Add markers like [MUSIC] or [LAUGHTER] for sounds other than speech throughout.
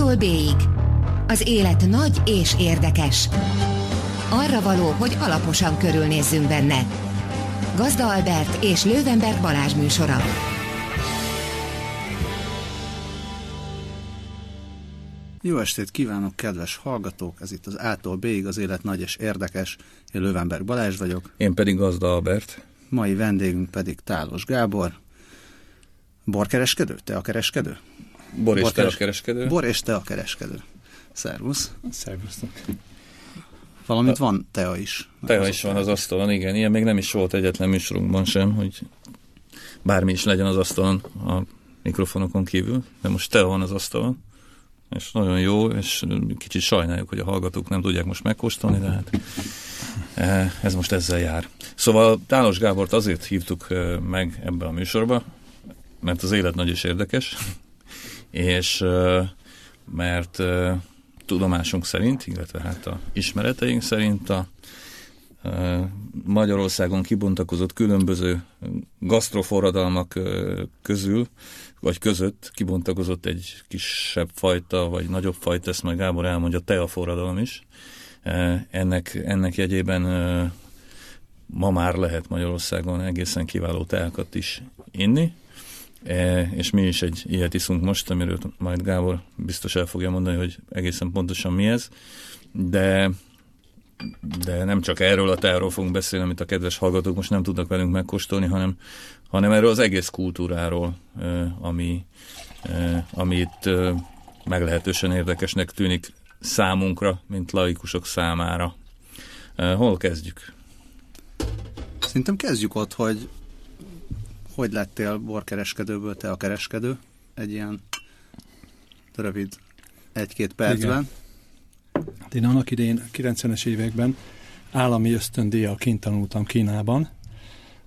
A-tól B-ig. Az élet nagy és érdekes. Arra való, hogy alaposan körülnézzünk benne. Gazda Albert és Lővenberg Balázs műsora. Jó estét kívánok, kedves hallgatók! Ez itt az A-tól B-ig az élet nagy és érdekes. Én Lővenberg Balázs vagyok. Én pedig Gazda Albert. Mai vendégünk pedig Tálos Gábor. Borkereskedő? Te a kereskedő? Bor és te a kereskedő. Bor és te a kereskedő. Szervusz. Szervusztok. Valamint van tea is. Tea is van az asztalon, igen. Ilyen még nem is volt egyetlen műsorunkban sem, hogy bármi is legyen az asztalon a mikrofonokon kívül, de most tea van az asztalon, és nagyon jó, és kicsit sajnáljuk, hogy a hallgatók nem tudják most megkóstolni, de hát e, ez most ezzel jár. Szóval Tálos Gábort azért hívtuk e, meg ebbe a műsorba, mert az élet nagy és érdekes, és mert tudomásunk szerint, illetve hát a ismereteink szerint a Magyarországon kibontakozott különböző gasztroforradalmak közül, vagy között kibontakozott egy kisebb fajta, vagy nagyobb fajta, ezt majd Gábor elmondja, tea is. Ennek, ennek jegyében ma már lehet Magyarországon egészen kiváló teákat is inni, és mi is egy ilyet iszunk most, amiről majd Gábor biztos el fogja mondani, hogy egészen pontosan mi ez, de de nem csak erről a teáról fogunk beszélni, amit a kedves hallgatók most nem tudnak velünk megkóstolni, hanem, hanem erről az egész kultúráról, e, ami, e, ami itt meglehetősen érdekesnek tűnik számunkra, mint laikusok számára. Hol kezdjük? Szerintem kezdjük ott, hogy hogy lettél borkereskedőből te a kereskedő? Egy ilyen rövid egy-két percben. Igen. Hát én annak idején, 90-es években állami ösztöndíjjal kint tanultam Kínában,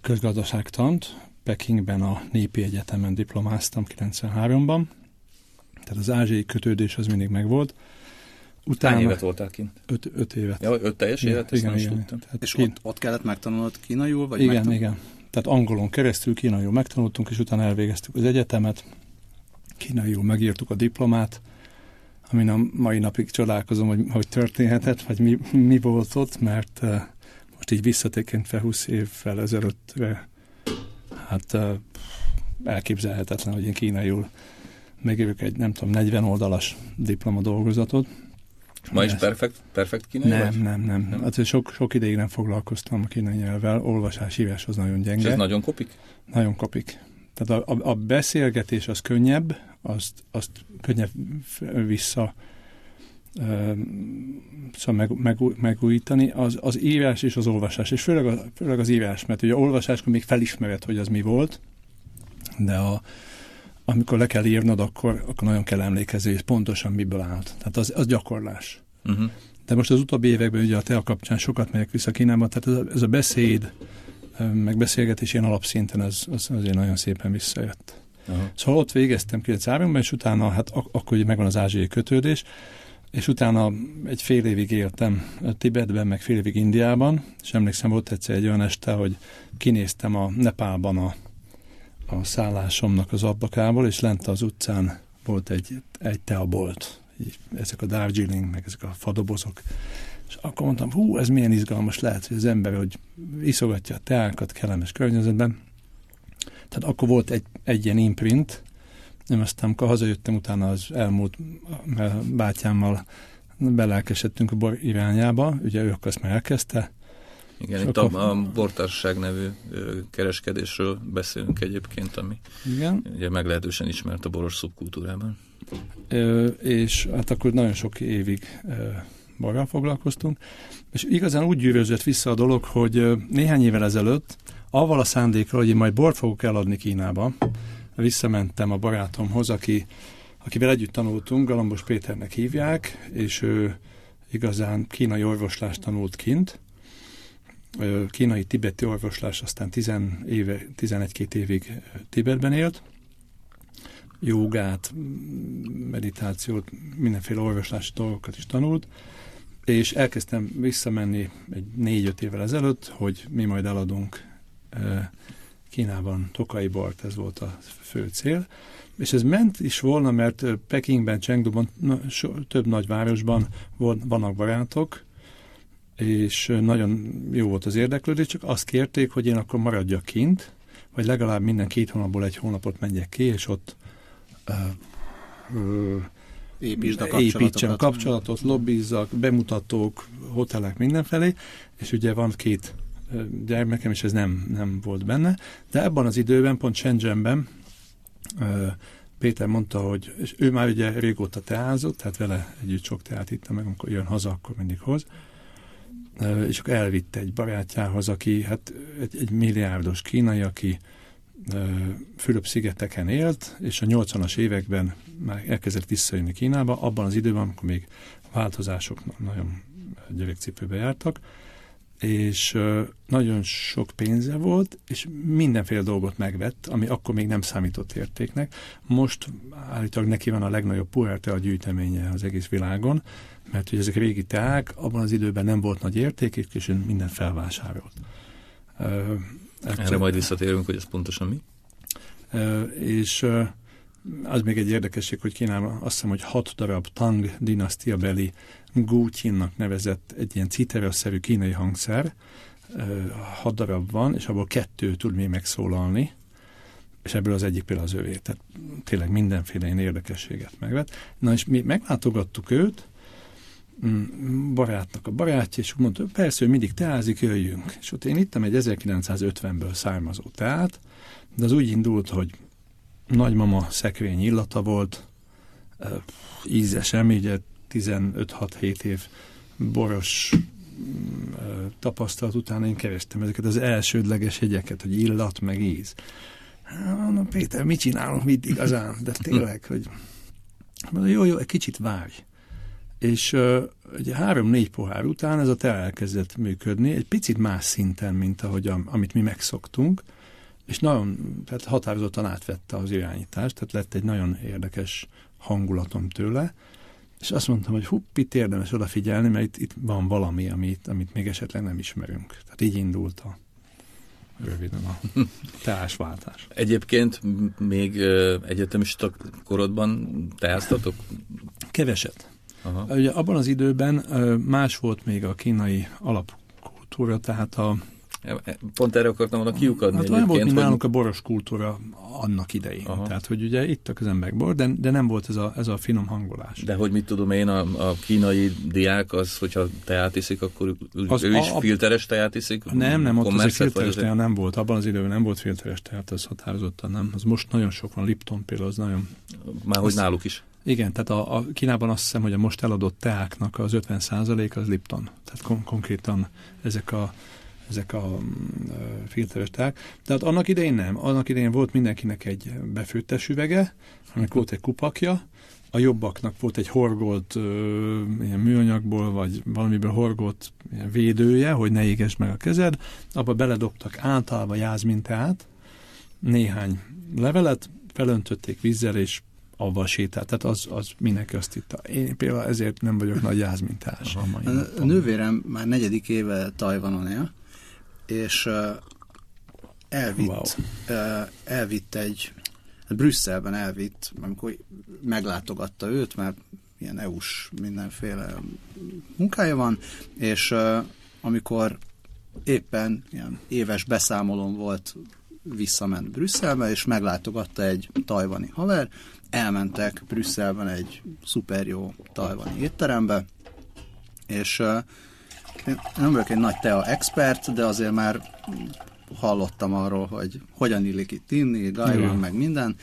közgazdaságtant, Pekingben a Népi Egyetemen diplomáztam 93-ban, tehát az ázsiai kötődés az mindig megvolt. Utána Hány évet voltál kint? Öt, öt évet. Ja, öt teljes évet? Igen, igen. igen. Tehát És ott, ott kellett megtanulnod kínaiul? Vagy igen, igen tehát angolon keresztül kínaiul megtanultunk, és utána elvégeztük az egyetemet, kínaiul megírtuk a diplomát, amin a mai napig csodálkozom, hogy, hogy történhetett, vagy mi, mi volt ott, mert uh, most így visszatekintve 20 évvel ezelőttre, hát uh, elképzelhetetlen, hogy én kínaiul megírjuk egy, nem tudom, 40 oldalas diploma dolgozatot, Ma is perfekt, perfekt kínai nem, vagy? Nem, nem, nem. Hát sok, sok ideig nem foglalkoztam a kínai nyelvvel, olvasás, írás az nagyon gyenge. És ez nagyon kopik? Nagyon kopik. Tehát a, a, a beszélgetés az könnyebb, azt, azt könnyebb vissza szóval meg, meg, megújítani, az, az írás és az olvasás, és főleg, a, főleg az írás, mert ugye a olvasáskor még felismered, hogy az mi volt, de a, amikor le kell írnod, akkor, akkor nagyon kell emlékezni, hogy pontosan miből állt. Tehát az, az gyakorlás. Uh-huh. De most az utóbbi években ugye a TEA kapcsán sokat megyek vissza Kínába, tehát ez a, ez a beszéd, meg beszélgetés ilyen alapszinten, az, az azért nagyon szépen visszajött. Uh-huh. Szóval ott végeztem 93-ban, és utána, hát ak- akkor ugye megvan az ázsiai kötődés, és utána egy fél évig éltem Tibetben, meg fél évig Indiában, és emlékszem, volt egyszer egy olyan este, hogy kinéztem a Nepálban a a szállásomnak az ablakából, és lent az utcán volt egy, egy teabolt, ezek a Darjeeling, meg ezek a fadobozok. És akkor mondtam, hú, ez milyen izgalmas lehet, hogy az ember, hogy iszogatja a teákat kellemes környezetben. Tehát akkor volt egy, egy ilyen imprint, nem aztán, amikor hazajöttem utána az elmúlt bátyámmal belelkesedtünk a bor irányába, ugye ő azt már elkezdte, igen, itt a, a Bortársaság nevű kereskedésről beszélünk egyébként, ami Igen. ugye meglehetősen ismert a boros szubkultúrában. Ö, és hát akkor nagyon sok évig ö, borral foglalkoztunk, és igazán úgy gyűrözött vissza a dolog, hogy ö, néhány évvel ezelőtt avval a szándékra, hogy én majd bort fogok eladni Kínába, visszamentem a barátomhoz, aki, akivel együtt tanultunk, Galambos Péternek hívják, és ő igazán kínai orvoslást tanult kint, kínai tibeti orvoslás, aztán 11-2 évig Tibetben élt, jogát, meditációt, mindenféle orvoslási dolgokat is tanult, és elkezdtem visszamenni egy négy-öt évvel ezelőtt, hogy mi majd eladunk Kínában Tokai bort, ez volt a fő cél. És ez ment is volna, mert Pekingben, Chengduban, több nagyvárosban vannak barátok, és nagyon jó volt az érdeklődés, csak azt kérték, hogy én akkor maradjak kint, vagy legalább minden két hónapból egy hónapot menjek ki, és ott uh, uh, Építsd a kapcsolatot. Építsen a kapcsolatot, lobbizzak, bemutatók, hotelek mindenfelé, és ugye van két gyermekem, és ez nem, nem volt benne, de ebben az időben, pont Shenzhenben, Péter mondta, hogy és ő már ugye régóta teázott, tehát vele együtt sok teát itta meg, amikor jön haza, akkor mindig hoz, és akkor elvitte egy barátjához, aki hát egy, egy milliárdos kínai, aki Fülöp-szigeteken élt, és a 80-as években már elkezdett visszajönni Kínába, abban az időben, amikor még változások nagyon gyerekcipőbe jártak, és nagyon sok pénze volt, és mindenféle dolgot megvett, ami akkor még nem számított értéknek. Most állítólag neki van a legnagyobb puerta a gyűjteménye az egész világon, mert hogy ezek régi teák, abban az időben nem volt nagy érték, és mindent felvásárolt. Erre majd visszatérünk, hogy ez pontosan mi? És az még egy érdekesség, hogy Kínában azt hiszem, hogy hat darab Tang dinasztia Guqinnak nevezett egy ilyen citeraszerű kínai hangszer, hat darab van, és abból kettő tud még megszólalni, és ebből az egyik például az övé. Tehát tényleg mindenféle ilyen érdekességet megvett. Na és mi meglátogattuk őt, mm, barátnak a barátja, és mondta, persze, hogy mindig teázik, jöjjünk. És ott én ittam egy 1950-ből származó teát, de az úgy indult, hogy nagymama szekrény illata volt, ízesen, ugye 15-6-7 év boros tapasztalat után én kerestem ezeket az elsődleges jegyeket, hogy illat, meg íz. Na Péter, mit csinálunk mit igazán? De tényleg, [LAUGHS] hogy mondja, jó, jó, egy kicsit várj. És uh, ugye három-négy pohár után ez a te elkezdett működni, egy picit más szinten, mint ahogy a, amit mi megszoktunk, és nagyon, tehát határozottan átvette az irányítást, tehát lett egy nagyon érdekes hangulatom tőle, és azt mondtam, hogy hupp, itt érdemes odafigyelni, mert itt, itt van valami, amit, amit még esetleg nem ismerünk. Tehát így indult a röviden a [LAUGHS] teásváltás. Egyébként még egyetemista korodban teáztatok? Keveset. Aha. Ugye abban az időben más volt még a kínai alapkultúra, tehát a Pont erre akartam volna kiukadni hát egyébként. volt, mint hogy... nálunk a boros kultúra annak idején. Aha. Tehát, hogy ugye ittak az emberek bor, de, de nem volt ez a, ez a finom hangolás. De hogy mit tudom én, a, a kínai diák az, hogyha teát iszik, akkor az, ő is a, filteres teát iszik? Nem, nem, ott az filteres teát nem volt. Abban az időben nem volt filteres teát, az határozottan nem. Az most nagyon sok van, Lipton például, az nagyon... Már hogy náluk is. Igen, tehát a, a Kínában azt hiszem, hogy a most eladott teáknak az 50% az Lipton. Tehát kon- konkrétan ezek a ezek a mm, filteres teák. Tehát annak idején nem. Annak idején volt mindenkinek egy befőttes üvege, aminek volt egy kupakja, a jobbaknak volt egy horgolt ö, ilyen műanyagból, vagy valamiből horgolt ilyen védője, hogy ne égesd meg a kezed, abba beledobtak általában jázmintát, néhány levelet, felöntötték vízzel, és avval sétált. Tehát az, az mindenki azt itt. Én például ezért nem vagyok nagy jázmintás. A, a nővérem már negyedik éve Tajvanon él, és elvitt, wow. elvitt egy, hát Brüsszelben elvitt, amikor meglátogatta őt, mert ilyen EU-s mindenféle munkája van, és amikor éppen ilyen éves beszámolón volt, visszament Brüsszelbe, és meglátogatta egy tajvani haver, elmentek Brüsszelben egy szuper jó tajvani étterembe, és én nem vagyok egy nagy tea expert, de azért már hallottam arról, hogy hogyan illik itt inni, gajlan, meg minden.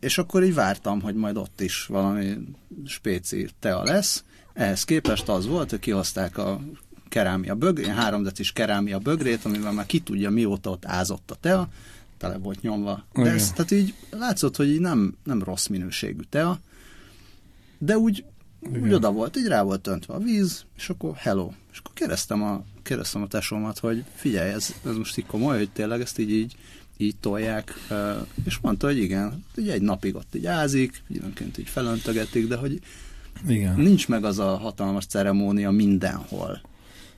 És akkor így vártam, hogy majd ott is valami spéci tea lesz. Ehhez képest az volt, hogy kihozták a kerámia bögrét, három decis kerámia bögrét, amivel már ki tudja, mióta ott ázott a tea, tele volt nyomva. De ez, tehát így látszott, hogy így nem, nem rossz minőségű tea, de úgy igen. Úgy oda volt, így rá volt öntve a víz, és akkor hello. És akkor kérdeztem a, kérdeztem a tesómat, hogy figyelj, ez, ez most így komoly, hogy tényleg ezt így, így, így tolják, és mondta, hogy igen, így egy napig ott így ázik, időnként így felöntögetik, de hogy igen. nincs meg az a hatalmas ceremónia mindenhol.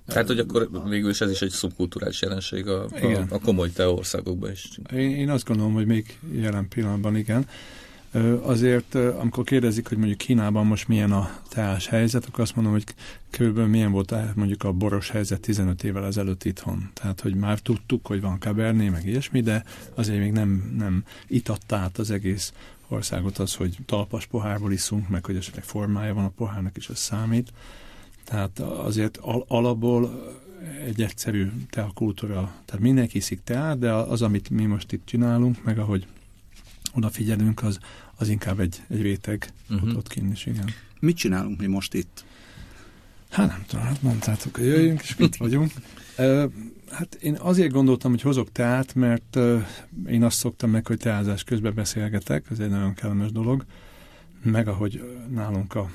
Tehát, hogy akkor végül is ez is egy szubkulturális jelenség a, a, a komoly te országokban is. Én, én azt gondolom, hogy még jelen pillanatban igen. Azért, amikor kérdezik, hogy mondjuk Kínában most milyen a teás helyzet, akkor azt mondom, hogy körülbelül milyen volt mondjuk a boros helyzet 15 évvel ezelőtt itthon. Tehát, hogy már tudtuk, hogy van kaberné, meg ilyesmi, de azért még nem, nem itatta át az egész országot az, hogy talpas pohárból iszunk, meg hogy esetleg formája van a pohárnak is, az számít. Tehát azért al- alapból egy egyszerű teakultúra, tehát mindenki iszik teát, de az, amit mi most itt csinálunk, meg ahogy odafigyelünk, az, az inkább egy, egy réteg uh-huh. ott kint is, igen. Mit csinálunk mi most itt? Hát nem tudom, hát mondtátok, hogy jöjjünk, és mit vagyunk. Uh, hát én azért gondoltam, hogy hozok teát, mert uh, én azt szoktam meg, hogy teázás közben beszélgetek, ez egy nagyon kellemes dolog, meg ahogy nálunk a,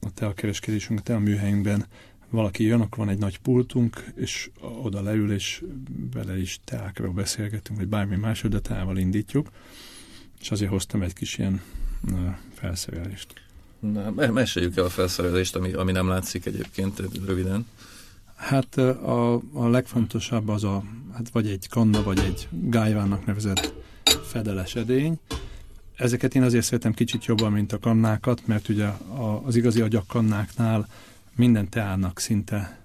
a teakereskedésünk, a teaműhelyünkben valaki jön, akkor van egy nagy pultunk, és oda leül, és vele is teákról beszélgetünk, vagy bármi más, de teával indítjuk és azért hoztam egy kis ilyen felszerelést. Na, meséljük el a felszerelést, ami, ami nem látszik egyébként röviden. Hát a, a legfontosabb az a, hát vagy egy kanna, vagy egy gájvának nevezett fedeles edény. Ezeket én azért szeretem kicsit jobban, mint a kannákat, mert ugye az igazi agyakkannáknál minden teának szinte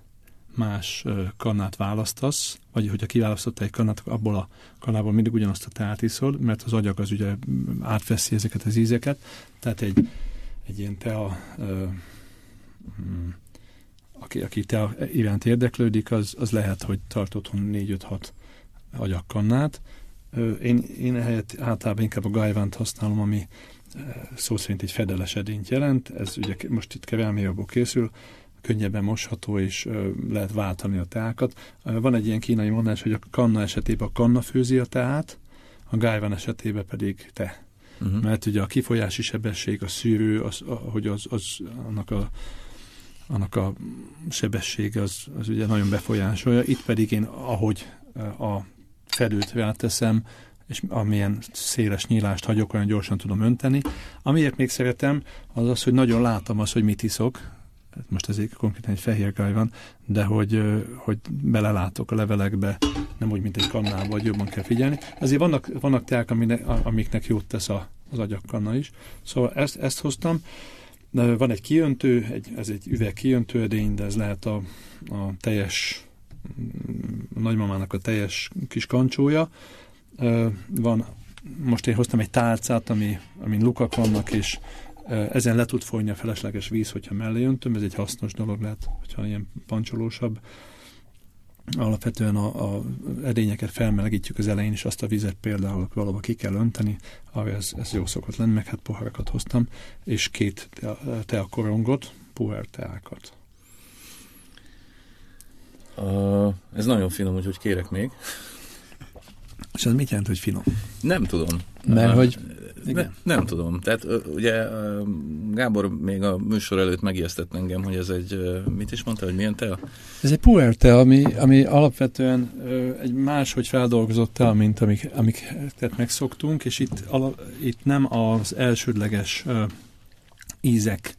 más kannát választasz, vagy hogyha kiválasztotta egy kannát, abból a kannából mindig ugyanazt a teát iszod, mert az agyag az ugye átveszi ezeket az ízeket, tehát egy, egy ilyen tea, ö, mm, aki, aki tea iránt érdeklődik, az, az lehet, hogy tart otthon 4-5-6 agyakkannát. Én, én ehelyett általában inkább a gajvánt használom, ami szó szerint egy fedeles edényt jelent, ez ugye most itt kerámiából készül, könnyebben mosható, és lehet váltani a teákat. Van egy ilyen kínai mondás, hogy a kanna esetében a kanna főzi a teát, a gájvan esetében pedig te. Uh-huh. Mert ugye a kifolyási sebesség, a szűrő, az, hogy az, az annak a annak a sebessége az, az ugye nagyon befolyásolja. Itt pedig én, ahogy a fedőt ráteszem, és amilyen széles nyílást hagyok, olyan gyorsan tudom önteni. Amiért még szeretem, az az, hogy nagyon látom azt, hogy mit iszok, most ez egy konkrétan egy fehér gáj van, de hogy, hogy belelátok a levelekbe, nem úgy, mint egy kannál, vagy jobban kell figyelni. Azért vannak, vannak teák, amiknek jót tesz a, az agyakkanna is. Szóval ezt, ezt hoztam. Van egy kiöntő, egy, ez egy üveg kiöntő edény, de ez lehet a, a teljes, a nagymamának a teljes kis kancsója. Van, most én hoztam egy tálcát, ami, amin lukak vannak, és ezen le tud folyni a felesleges víz, hogyha mellé öntöm, ez egy hasznos dolog lehet, hogyha ilyen pancsolósabb. Alapvetően a, a edényeket felmelegítjük az elején, és azt a vizet például valahol ki kell önteni, ez, ez jó szokott lenni, meg hát poharakat hoztam, és két teakorongot, puher teákat. Uh, ez nagyon finom, úgyhogy kérek még. És ez mit jelent, hogy finom? Nem tudom. Mert hogy igen. Ne, nem tudom. Tehát ugye Gábor még a műsor előtt megijesztett engem, hogy ez egy, mit is mondta, hogy milyen tea? Ez egy puer tea, ami, ami alapvetően egy máshogy feldolgozott tea, mint amik, amiket megszoktunk, és itt, ala, itt nem az elsődleges ízek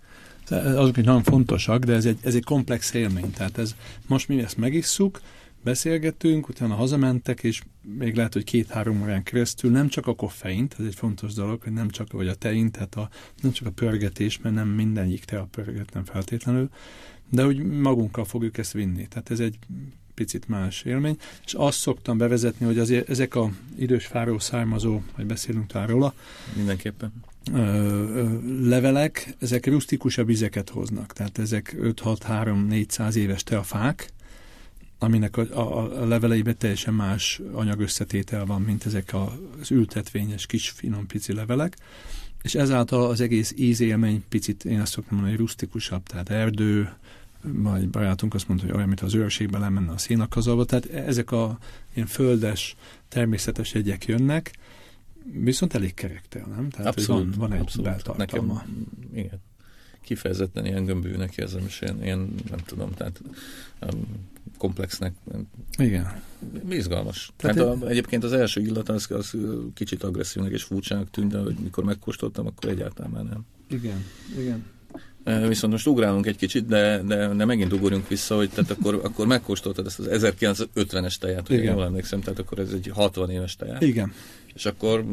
azok is nagyon fontosak, de ez egy, ez egy komplex élmény. Tehát ez, most mi ezt megisszuk, beszélgetünk, utána hazamentek, és még lehet, hogy két-három órán keresztül nem csak a koffeint, ez egy fontos dolog, hogy nem csak, vagy a tein, tehát a, nem csak a pörgetés, mert nem mindenik te a pörget, nem feltétlenül, de hogy magunkkal fogjuk ezt vinni. Tehát ez egy picit más élmény, és azt szoktam bevezetni, hogy azért ezek a idős fáról származó, vagy beszélünk talán róla, Mindenképpen. Ö, ö, levelek, ezek rusztikusabb vizeket hoznak, tehát ezek 5-6-3-400 éves teafák, aminek a, a, a leveleiben teljesen más anyagösszetétel van, mint ezek az ültetvényes, kis, finom, pici levelek, és ezáltal az egész ízélmény picit, én azt szoktam mondani, hogy rusztikusabb, tehát erdő, vagy barátunk azt mondta, hogy olyan, mint az őrségbe lemenne a szénakazalba, tehát ezek a ilyen földes, természetes jegyek jönnek, viszont elég kerektel, nem? Tehát abszolút, van, van egy abszolút. beltartalma. Nekem, igen kifejezetten ilyen gömbűnek érzem, és ilyen, ilyen nem tudom, tehát um, komplexnek. Igen. Izgalmas. Tehát hát a, egyébként az első illat az, az kicsit agresszívnek és furcsának tűnt, de hogy mikor megkóstoltam, akkor egyáltalán már nem. Igen, igen. Viszont most ugrálunk egy kicsit, de, de, de megint ugorjunk vissza, hogy tehát akkor, akkor megkóstoltad ezt az 1950-es teját, hogy jól emlékszem, tehát akkor ez egy 60 éves teját. Igen. És akkor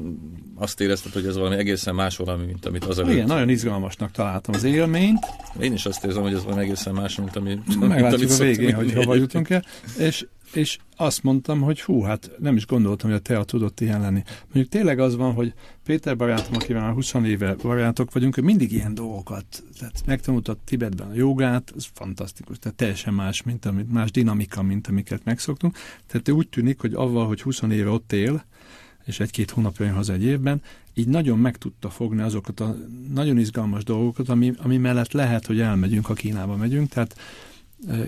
azt érezted, hogy ez valami egészen más valami, mint amit az előtt. Igen, nagyon izgalmasnak találtam az élményt. Én is azt érzem, hogy ez valami egészen más, mint ami... Mint, a végén, hogy hova jutunk el. És, és azt mondtam, hogy hú, hát nem is gondoltam, hogy a tea tudott ilyen lenni. Mondjuk tényleg az van, hogy Péter barátom, akivel már 20 éve barátok vagyunk, ő mindig ilyen dolgokat, tehát megtanulta Tibetben a jogát, ez fantasztikus, tehát teljesen más, mint amit, más dinamika, mint amiket megszoktunk. Tehát úgy tűnik, hogy avval, hogy 20 éve ott él, és egy-két hónap jön haza egy évben, így nagyon meg tudta fogni azokat a nagyon izgalmas dolgokat, ami, ami mellett lehet, hogy elmegyünk, ha Kínába megyünk, tehát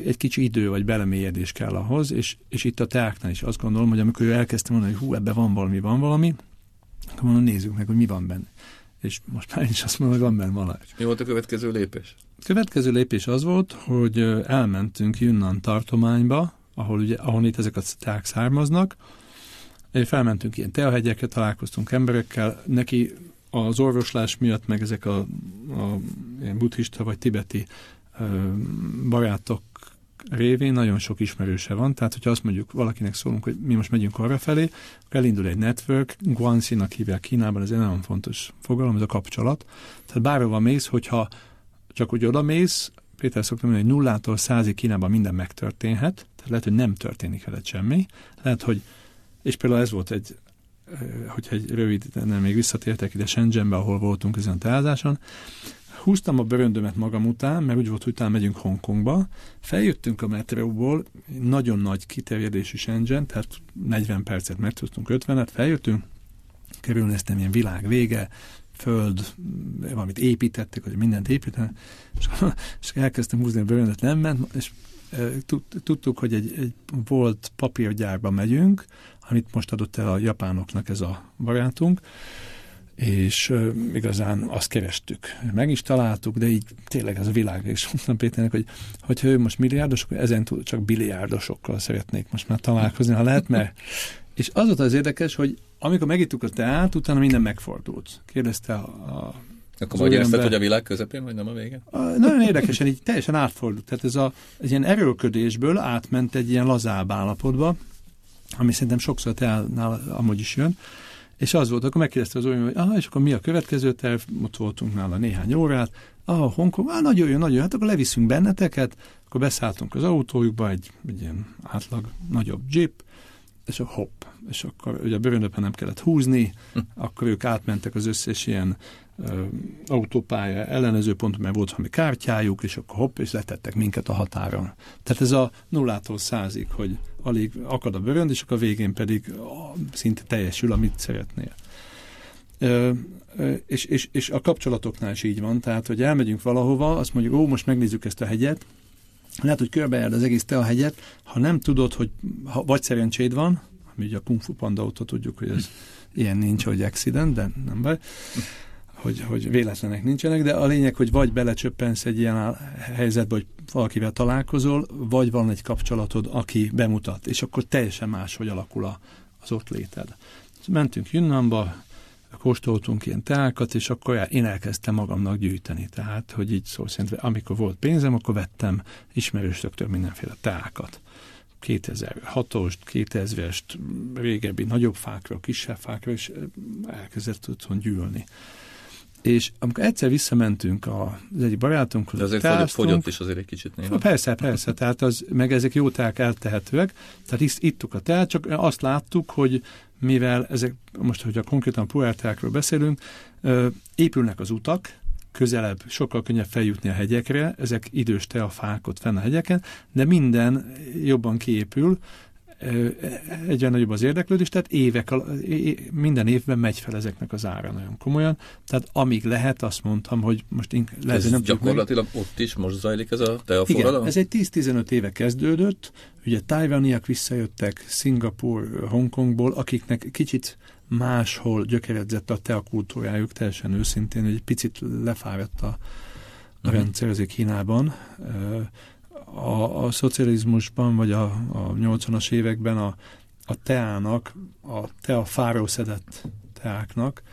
egy kicsi idő vagy belemélyedés kell ahhoz, és, és itt a teáknál is azt gondolom, hogy amikor ő elkezdte mondani, hogy hú, ebben van valami, van valami, akkor mondom, nézzük meg, hogy mi van benne. És most már is azt mondom, hogy van benne valami. Mi volt a következő lépés? A következő lépés az volt, hogy elmentünk Yunnan tartományba, ahol, ugye, ahol itt ezek a teák származnak, Felmentünk ilyen teahegyekre, találkoztunk emberekkel, neki az orvoslás miatt, meg ezek a, a ilyen buddhista vagy tibeti barátok révén nagyon sok ismerőse van, tehát hogyha azt mondjuk valakinek szólunk, hogy mi most megyünk arra felé, akkor elindul egy network, Guanxi-nak hívják Kínában, ez egy nagyon fontos fogalom, ez a kapcsolat. Tehát bárhova mész, hogyha csak úgy oda mész, Péter szoktam mondani, hogy nullától százig Kínában minden megtörténhet, tehát lehet, hogy nem történik veled semmi, lehet, hogy és például ez volt egy, hogyha egy rövid, nem még visszatértek ide Shenzhenbe, ahol voltunk ezen a teázáson, húztam a bőröndömet magam után, mert úgy volt, hogy utána megyünk Hongkongba, feljöttünk a metróból, nagyon nagy kiterjedésű Shenzhen, tehát 40 percet meg tudtunk 50-et, feljöttünk, körülnéztem ilyen világ vége, föld, valamit építettek, hogy mindent építettek, és, [LAUGHS] és elkezdtem húzni a bőröndöt, nem ment, és tudtuk, hogy egy, egy volt papírgyárba megyünk, amit most adott el a japánoknak ez a barátunk, és uh, igazán azt kerestük. Meg is találtuk, de így tényleg ez a világ, és [LAUGHS] mondtam Péternek, hogy hogyha ő most milliárdos, akkor ezen túl csak biliárdosokkal szeretnék most már találkozni, ha lehet, mert [LAUGHS] és az volt az érdekes, hogy amikor megittuk a teát, utána minden megfordult. Kérdezte a, a akkor vagy érezted, hogy a világ közepén, vagy nem a vége? A, nagyon érdekesen, így teljesen átfordult. Tehát ez a, egy ilyen erőlködésből átment egy ilyen lazább állapotba, ami szerintem sokszor teánál amúgy is jön, és az volt, akkor megkérdezte az olyan, hogy ah, és akkor mi a következő terv, ott voltunk nála néhány órát, ah, Hongkong, ah, nagyon jó, nagyon jó, hát akkor leviszünk benneteket, akkor beszálltunk az autójukba, egy, egy ilyen átlag nagyobb jeep, és akkor hopp, és akkor ugye a bőröndöpen nem kellett húzni, hm. akkor ők átmentek az összes ilyen autópálya ellenező pont, mert volt valami kártyájuk, és akkor hopp, és letettek minket a határon. Tehát ez a nullától százig, hogy alig akad a bőrönd, és akkor a végén pedig szinte teljesül, amit szeretnél. Ö, és, és, és a kapcsolatoknál is így van, tehát, hogy elmegyünk valahova, azt mondjuk, ó, most megnézzük ezt a hegyet, lehet, hogy körbejárd az egész te a hegyet, ha nem tudod, hogy ha, vagy szerencséd van, ami ugye a Kung Fu Panda óta tudjuk, hogy ez ilyen nincs, hogy accident, de nem baj, hogy, hogy véletlenek nincsenek, de a lényeg, hogy vagy belecsöppensz egy ilyen helyzetbe, hogy valakivel találkozol, vagy van egy kapcsolatod, aki bemutat, és akkor teljesen más, hogy alakul a, az ott léted. Mentünk Yunnanba, kóstoltunk ilyen teákat, és akkor én elkezdtem magamnak gyűjteni. Tehát, hogy így szó szerint, amikor volt pénzem, akkor vettem ismerősöktől mindenféle teákat. 2006-os, 2000-est, régebbi nagyobb fákra, kisebb fákra, és elkezdett otthon gyűlni. És amikor egyszer visszamentünk az egyik barátunkhoz, De azért fogyott, fogyott is azért egy kicsit néha. Persze, persze, tehát az, meg ezek jó teák eltehetőek, tehát itt, ittuk a teát, csak azt láttuk, hogy mivel ezek, most, hogyha konkrétan puertákról beszélünk, épülnek az utak, közelebb, sokkal könnyebb feljutni a hegyekre, ezek idős teafák ott fenn a hegyeken, de minden jobban kiépül, egyre nagyobb az érdeklődés, tehát évek, minden évben megy fel ezeknek az ára nagyon komolyan. Tehát amíg lehet, azt mondtam, hogy most inkább lehet, ez nem gyakorlatilag meg... ott is most zajlik ez a teaforradalom? Igen, ez egy 10-15 éve kezdődött, ugye tájvaniak visszajöttek Szingapur, Hongkongból, akiknek kicsit máshol gyökeredzett a teakultúrájuk, teljesen őszintén, hogy egy picit lefáradt a, a uh-huh. rendszer Kínában a, a szocializmusban, vagy a, a 80-as években a, a teának, a tea fáról szedett teáknak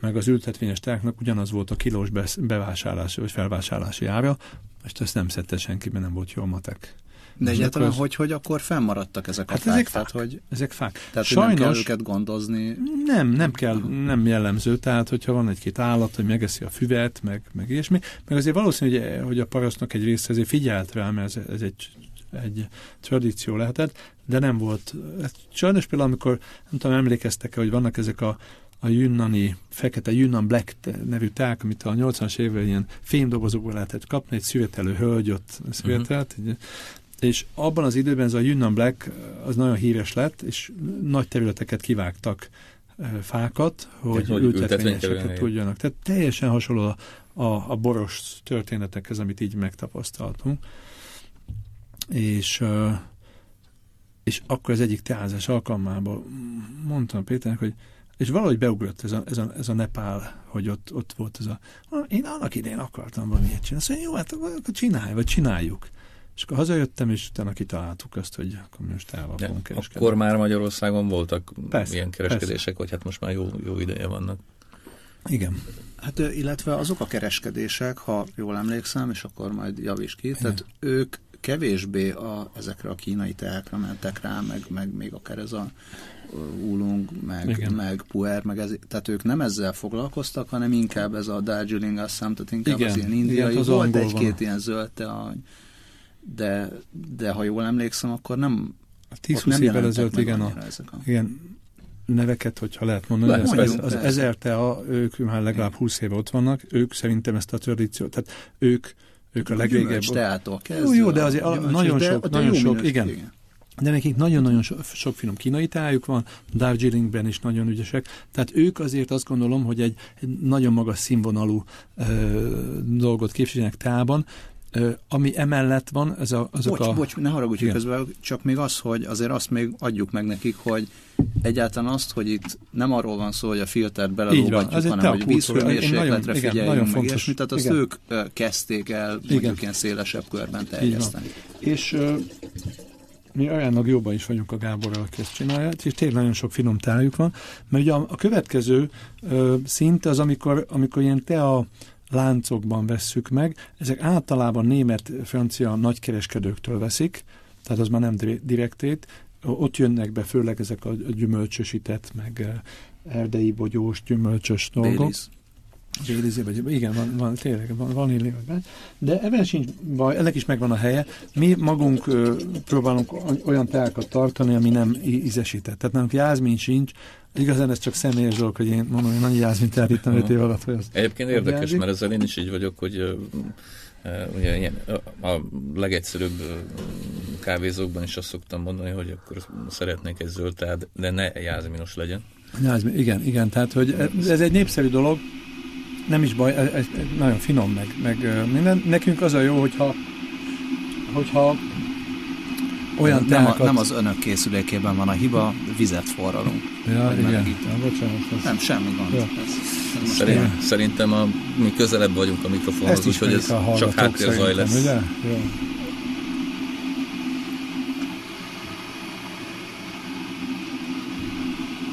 meg az ültetvényes teáknak ugyanaz volt a kilós bevásárlási vagy felvásárlási ára, és ezt nem szedte senki, mert nem volt jó matek. De egyáltalán, hogy, hogy akkor fennmaradtak ezek a hát fák? Ezek tehát, fák. hogy, ezek fák. tehát Sajnos, nem kell őket gondozni? Nem, nem kell, nem jellemző. Tehát, hogyha van egy-két állat, hogy megeszi a füvet, meg, meg ilyesmi, meg azért valószínű, hogy, hogy a parasztnak egy része azért figyelt rá, mert ez, ez egy egy tradíció lehetett, de nem volt. Sajnos például, amikor nem tudom, emlékeztek-e, hogy vannak ezek a a Yunnani, fekete Yunnan Black nevű ták, amit a 80-as évvel ilyen fémdobozokból lehetett kapni, egy szüvetelő hölgy ott szüvetelt, uh-huh. És abban az időben ez a Yunnan Black az nagyon híres lett, és nagy területeket kivágtak fákat, hogy, hogy ültetvényeseket tudjanak. Tehát teljesen hasonló a, a, a boros történetekhez, amit így megtapasztaltunk. És és akkor az egyik teázás alkalmából mondtam Péternek, hogy és valahogy beugrott ez a, ez a, ez a Nepál, hogy ott, ott volt ez a... Én annak idején akartam valamit csinálni. Azt mondja, jó, hát akkor csinálj, vagy csináljuk. És akkor hazajöttem, és utána kitaláltuk azt, hogy akkor most el fogunk kereskedni. Akkor már Magyarországon voltak persze, ilyen kereskedések, persze. hogy hát most már jó, jó ideje vannak. Igen. Hát illetve azok a kereskedések, ha jól emlékszem, és akkor majd javíts ki, Igen. tehát ők kevésbé a, ezekre a kínai teákra mentek rá, meg, meg még akár ez a Ulung, meg, Igen. meg Puer, meg ez, tehát ők nem ezzel foglalkoztak, hanem inkább ez a Darjeeling Assam, tehát inkább Igen. az ilyen indiai. Igen, az volt egy-két ilyen zöld te, de, de ha jól emlékszem, akkor nem a 10-20 évvel ezelőtt, igen, a, ezek a... igen, neveket, hogyha lehet mondani, Le, az, az, az ezer a, ők már legalább 20 éve ott vannak, ők szerintem ezt a tradíciót, tehát ők ők a, legvégebb. teától Jó, jó, de azért a, nagyon sok, de, nagyon sok, igen. igen. De nekik nagyon-nagyon so, sok finom kínai tájuk van, Darjeelingben is nagyon ügyesek, tehát ők azért azt gondolom, hogy egy, egy nagyon magas színvonalú ö, dolgot képviselnek tában, ami emellett van, ez a, azok bocs, a... Bocs, ne haragudj, hogy közben, csak még az, hogy azért azt még adjuk meg nekik, hogy egyáltalán azt, hogy itt nem arról van szó, hogy a filtert belelógatjuk, hanem hogy vízhőmérsékletre figyeljünk meg, és tehát azt igen. ők kezdték el mondjuk igen. ilyen szélesebb körben terjeszteni. És uh, mi olyannak jobban is vagyunk a Gáborral, aki ezt csinálja, és tényleg nagyon sok finom tájuk van, mert ugye a, a következő uh, szint az, amikor, amikor ilyen te a láncokban vesszük meg, ezek általában német-francia nagykereskedőktől veszik, tehát az már nem direktét, ott jönnek be főleg ezek a gyümölcsösített, meg eh, erdei bogyós, gyümölcsös dolgok. Béliz. Bélizé, vagy igen, van, van tényleg, van, van illi, de ebben sincs baj, ennek is megvan a helye. Mi magunk ö, próbálunk olyan teákat tartani, ami nem ízesített. Tehát nálunk jázmin sincs, Igazán ez csak személyes dolog, hogy én mondom, hogy annyi jázmint elvittem 5 év alatt, hogy az Egyébként érdekes, jázik. mert ezzel én is így vagyok, hogy ugye ilyen, a legegyszerűbb kávézókban is azt szoktam mondani, hogy akkor szeretnék egy zöld teát, de ne jázminos legyen. Jázmin, igen, igen, tehát hogy ez egy népszerű dolog, nem is baj, ez, ez nagyon finom meg, meg minden. Nekünk az a jó, hogyha, hogyha olyan nem, teákat... a, nem az önök készülékében van a hiba, vizet forralunk. Ja, igen. Ja, bocsánat. Ez... Nem, semmi gond. Ja. Ez, ez Szerint, szerintem a, mi közelebb vagyunk a mikrofonhoz, úgyhogy ez csak háttérzaj lesz. Ugye? Ja.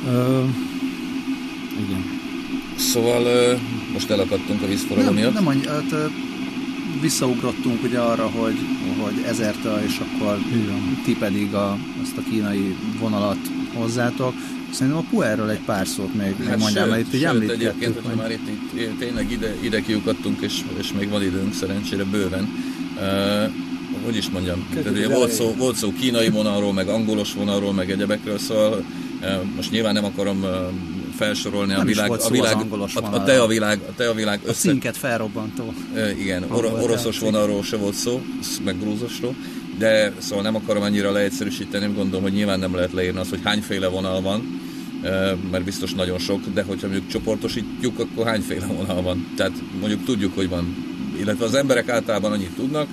Uh, igen. Szóval uh, most elakadtunk a vízforraló miatt. Nem, annyi, hát, uh, visszaugrottunk ugye arra, hogy, hogy ezertől, és akkor Igen. ti pedig a, azt a kínai vonalat hozzátok. Szerintem a Puerről egy pár szót még hát mondjál, mert itt ugye sőt, egyébként, hogyha már itt, itt tényleg ide, ide kiukadtunk, és, és még van időnk szerencsére bőven. Uh, hogy is mondjam, tehát, volt, szó, volt szó kínai vonalról, meg angolos vonalról, meg egyebekről, szóval uh, most nyilván nem akarom uh, felsorolni nem a világ, a, világ a, a, te a világ, a te a világ össze... A felrobbantó. Igen, or, oroszos vonalról se volt szó, meg grúzosról, de szóval nem akarom annyira leegyszerűsíteni, gondolom, hogy nyilván nem lehet leírni azt, hogy hányféle vonal van, mert biztos nagyon sok, de hogyha mondjuk csoportosítjuk, akkor hányféle vonal van. Tehát mondjuk tudjuk, hogy van, illetve az emberek általában annyit tudnak,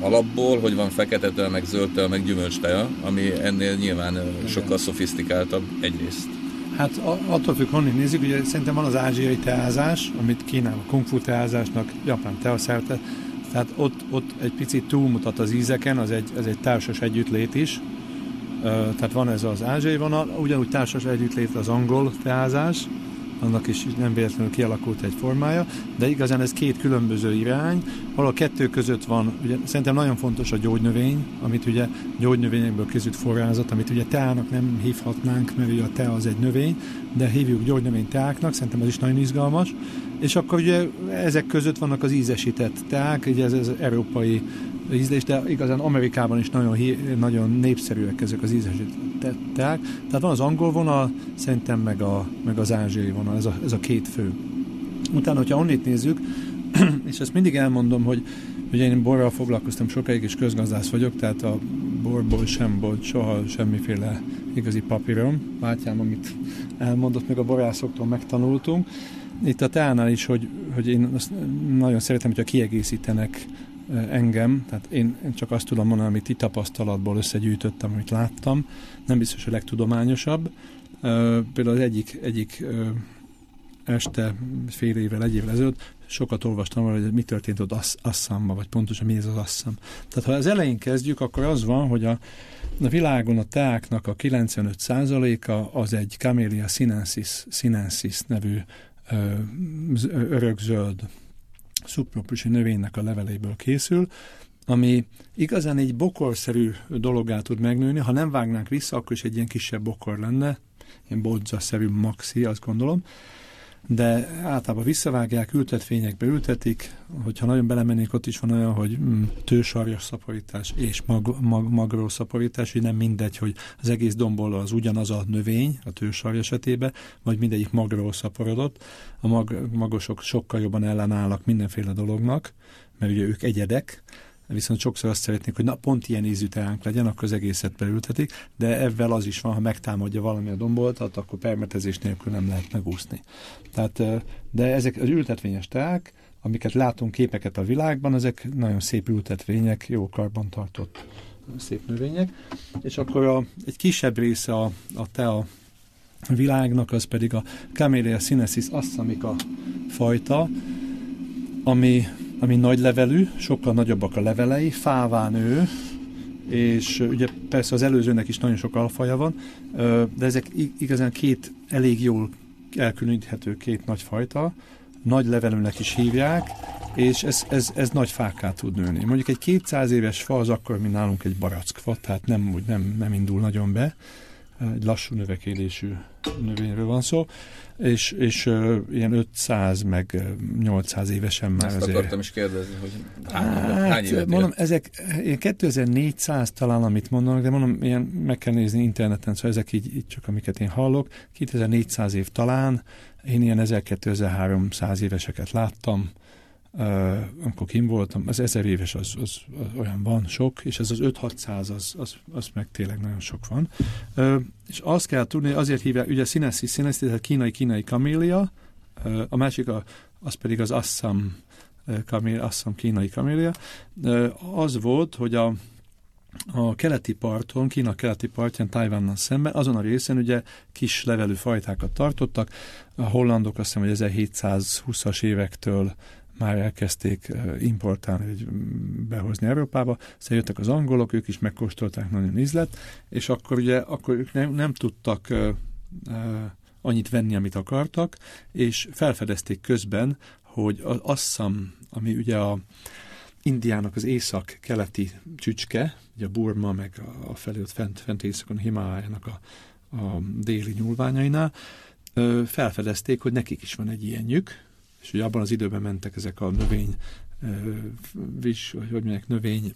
alapból, hogy van fekete meg zöld meg gyümölcsteja, ami ennél nyilván sokkal szofisztikáltabb egyrészt. Hát attól függ, honnan nézzük, ugye szerintem van az ázsiai teázás, amit Kínában kung fu teázásnak, japán teaszerte, tehát ott, ott egy picit túlmutat az ízeken, az egy, ez egy társas együttlét is, tehát van ez az ázsiai vonal, ugyanúgy társas együttlét az angol teázás, annak is nem véletlenül kialakult egy formája, de igazán ez két különböző irány, ahol a kettő között van, ugye szerintem nagyon fontos a gyógynövény, amit ugye gyógynövényekből készült forrázat, amit ugye teának nem hívhatnánk, mert ugye a tea az egy növény, de hívjuk gyógynövény teáknak, szerintem ez is nagyon izgalmas, és akkor ugye ezek között vannak az ízesített teák, ugye ez az európai ízlés, de igazán Amerikában is nagyon, nagyon népszerűek ezek az ízesített teák. Tehát van az angol vonal, szerintem meg, a, meg az ázsiai vonal, ez a, ez a két fő. Utána, hogyha onnét nézzük, [CLEARS THROAT] és ezt mindig elmondom, hogy ugye én borral foglalkoztam sokáig, és közgazdász vagyok, tehát a borból sem volt soha semmiféle igazi papírom. Bátyám, amit elmondott, meg a borászoktól megtanultunk. Itt a teánál is, hogy, hogy én azt nagyon szeretem, hogyha kiegészítenek engem, tehát én, csak azt tudom mondani, amit itt tapasztalatból összegyűjtöttem, amit láttam, nem biztos a legtudományosabb. Például az egyik, egyik este, fél évvel, egy évvel ezelőtt sokat olvastam arra, hogy mi történt ott Assamban, vagy pontosan mi ez az Assam. Tehát ha az elején kezdjük, akkor az van, hogy a, a világon a teáknak a 95%-a az egy Camellia sinensis, sinensis nevű örökzöld szubtropusi növénynek a leveléből készül, ami igazán egy bokorszerű dologá tud megnőni, ha nem vágnánk vissza, akkor is egy ilyen kisebb bokor lenne, ilyen bodza-szerű maxi, azt gondolom, de általában visszavágják, ültetvényekbe ültetik, hogyha nagyon belemennék, ott is van olyan, hogy mm, tősarjas szaporítás és mag, mag, magró szaporítás, hogy nem mindegy, hogy az egész dombollal az ugyanaz a növény, a tősarja esetében, vagy mindegyik magról szaporodott. A mag, magosok sokkal jobban ellenállnak mindenféle dolognak, mert ugye ők egyedek, viszont sokszor azt szeretnék, hogy na pont ilyen ízű teánk legyen, akkor az egészet beültetik, de ebben az is van, ha megtámadja valami a domboltat, akkor permetezés nélkül nem lehet megúszni. Tehát, de ezek az ültetvényes teák, amiket látunk képeket a világban, ezek nagyon szép ültetvények, jó karbantartott szép növények, és akkor a, egy kisebb része a, a tea világnak, az pedig a Camellia sinensis assamika fajta, ami ami nagy levelű, sokkal nagyobbak a levelei, fává nő, és ugye persze az előzőnek is nagyon sok alfaja van, de ezek igazán két elég jól elkülöníthető két nagy fajta, nagy levelőnek is hívják, és ez, ez, ez nagy fáká tud nőni. Mondjuk egy 200 éves fa az akkor, mint nálunk egy barackfa, tehát nem, úgy nem, nem indul nagyon be, egy lassú növekélésű növényről van szó, és, és uh, ilyen 500 meg 800 évesen már Ezt azért... akartam is kérdezni, hogy hány, hát, hány évet mondom, él? ezek ilyen 2400 talán, amit mondanak, de mondom, ilyen meg kell nézni interneten, szóval ezek így, így csak amiket én hallok. 2400 év talán, én ilyen 1200-1300 éveseket láttam, amikor kim voltam, az ezer éves az, az, az olyan van sok, és ez az 5-600 az, az, az meg tényleg nagyon sok van. És azt kell tudni, azért hívják, ugye Sinesi, Sinesi, tehát kínai-kínai kamélia, a másik a, az pedig az Assam, kamélia, Assam kínai kamélia. Az volt, hogy a, a keleti parton, Kína keleti partján, Tajvánnal szemben, azon a részen ugye kis levelű fajtákat tartottak. A hollandok azt hiszem, hogy 1720-as évektől már elkezdték importálni, vagy behozni Európába, aztán jöttek az angolok, ők is megkóstolták, nagyon ízlet, és akkor ugye akkor ők nem, nem tudtak uh, uh, annyit venni, amit akartak, és felfedezték közben, hogy az Assam, ami ugye a Indiának az észak-keleti csücske, ugye a Burma, meg a, a felőtt fent, fent északon, Himalájának a, a déli nyúlványainál, felfedezték, hogy nekik is van egy ilyenjük, és ugye abban az időben mentek ezek a növény, vis, vagy hogy mondják, növény,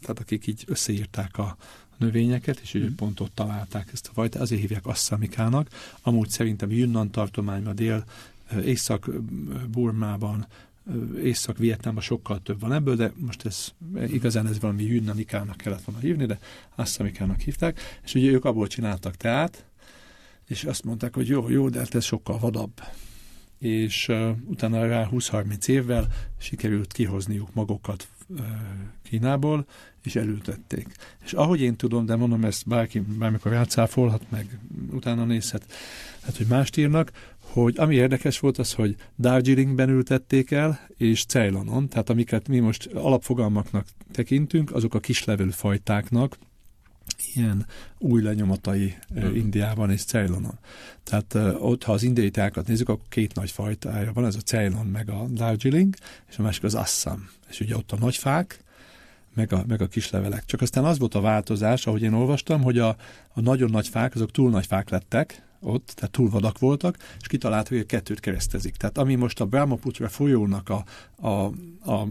tehát akik így összeírták a növényeket, és mm. pont ott találták ezt a fajta, azért hívják asszamikának. Amúgy szerintem Yunnan tartományban, dél, Észak-Burmában, Észak-Vietnámban sokkal több van ebből, de most ez igazán ez valami Yunnanikának kellett volna hívni, de asszamikának hívták, és ugye ők abból csináltak teát, és azt mondták, hogy jó, jó, de hát ez sokkal vadabb és uh, utána rá 20-30 évvel sikerült kihozniuk magukat uh, Kínából, és elültették. És ahogy én tudom, de mondom, ezt bárki bármikor rácáfolhat, meg utána nézhet, hát, hogy mást írnak, hogy ami érdekes volt az, hogy Darjeelingben ültették el, és Ceylonon, tehát amiket mi most alapfogalmaknak tekintünk, azok a kislevelű fajtáknak ilyen új lenyomatai hmm. Indiában és Ceylonon. Tehát ott, ha az indiai teákat nézzük, akkor két nagy fajtája van, ez a Ceylon meg a Darjeeling, és a másik az Assam. És ugye ott a nagy fák, meg a, meg a kis levelek. Csak aztán az volt a változás, ahogy én olvastam, hogy a, a nagyon nagy fák, azok túl nagy fák lettek, ott, tehát túl vadak voltak, és kitalált, hogy a kettőt keresztezik. Tehát ami most a Brahmaputra folyónak a, a, a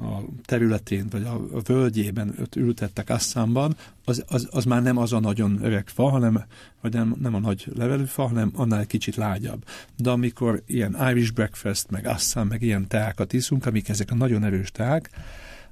a területén, vagy a, a völgyében ott ültettek Asszámban, az, az, az már nem az a nagyon öreg fa, hanem, vagy nem, nem a nagy levelű fa, hanem annál egy kicsit lágyabb. De amikor ilyen Irish breakfast, meg Assam, meg ilyen teákat iszunk, amik ezek a nagyon erős teák,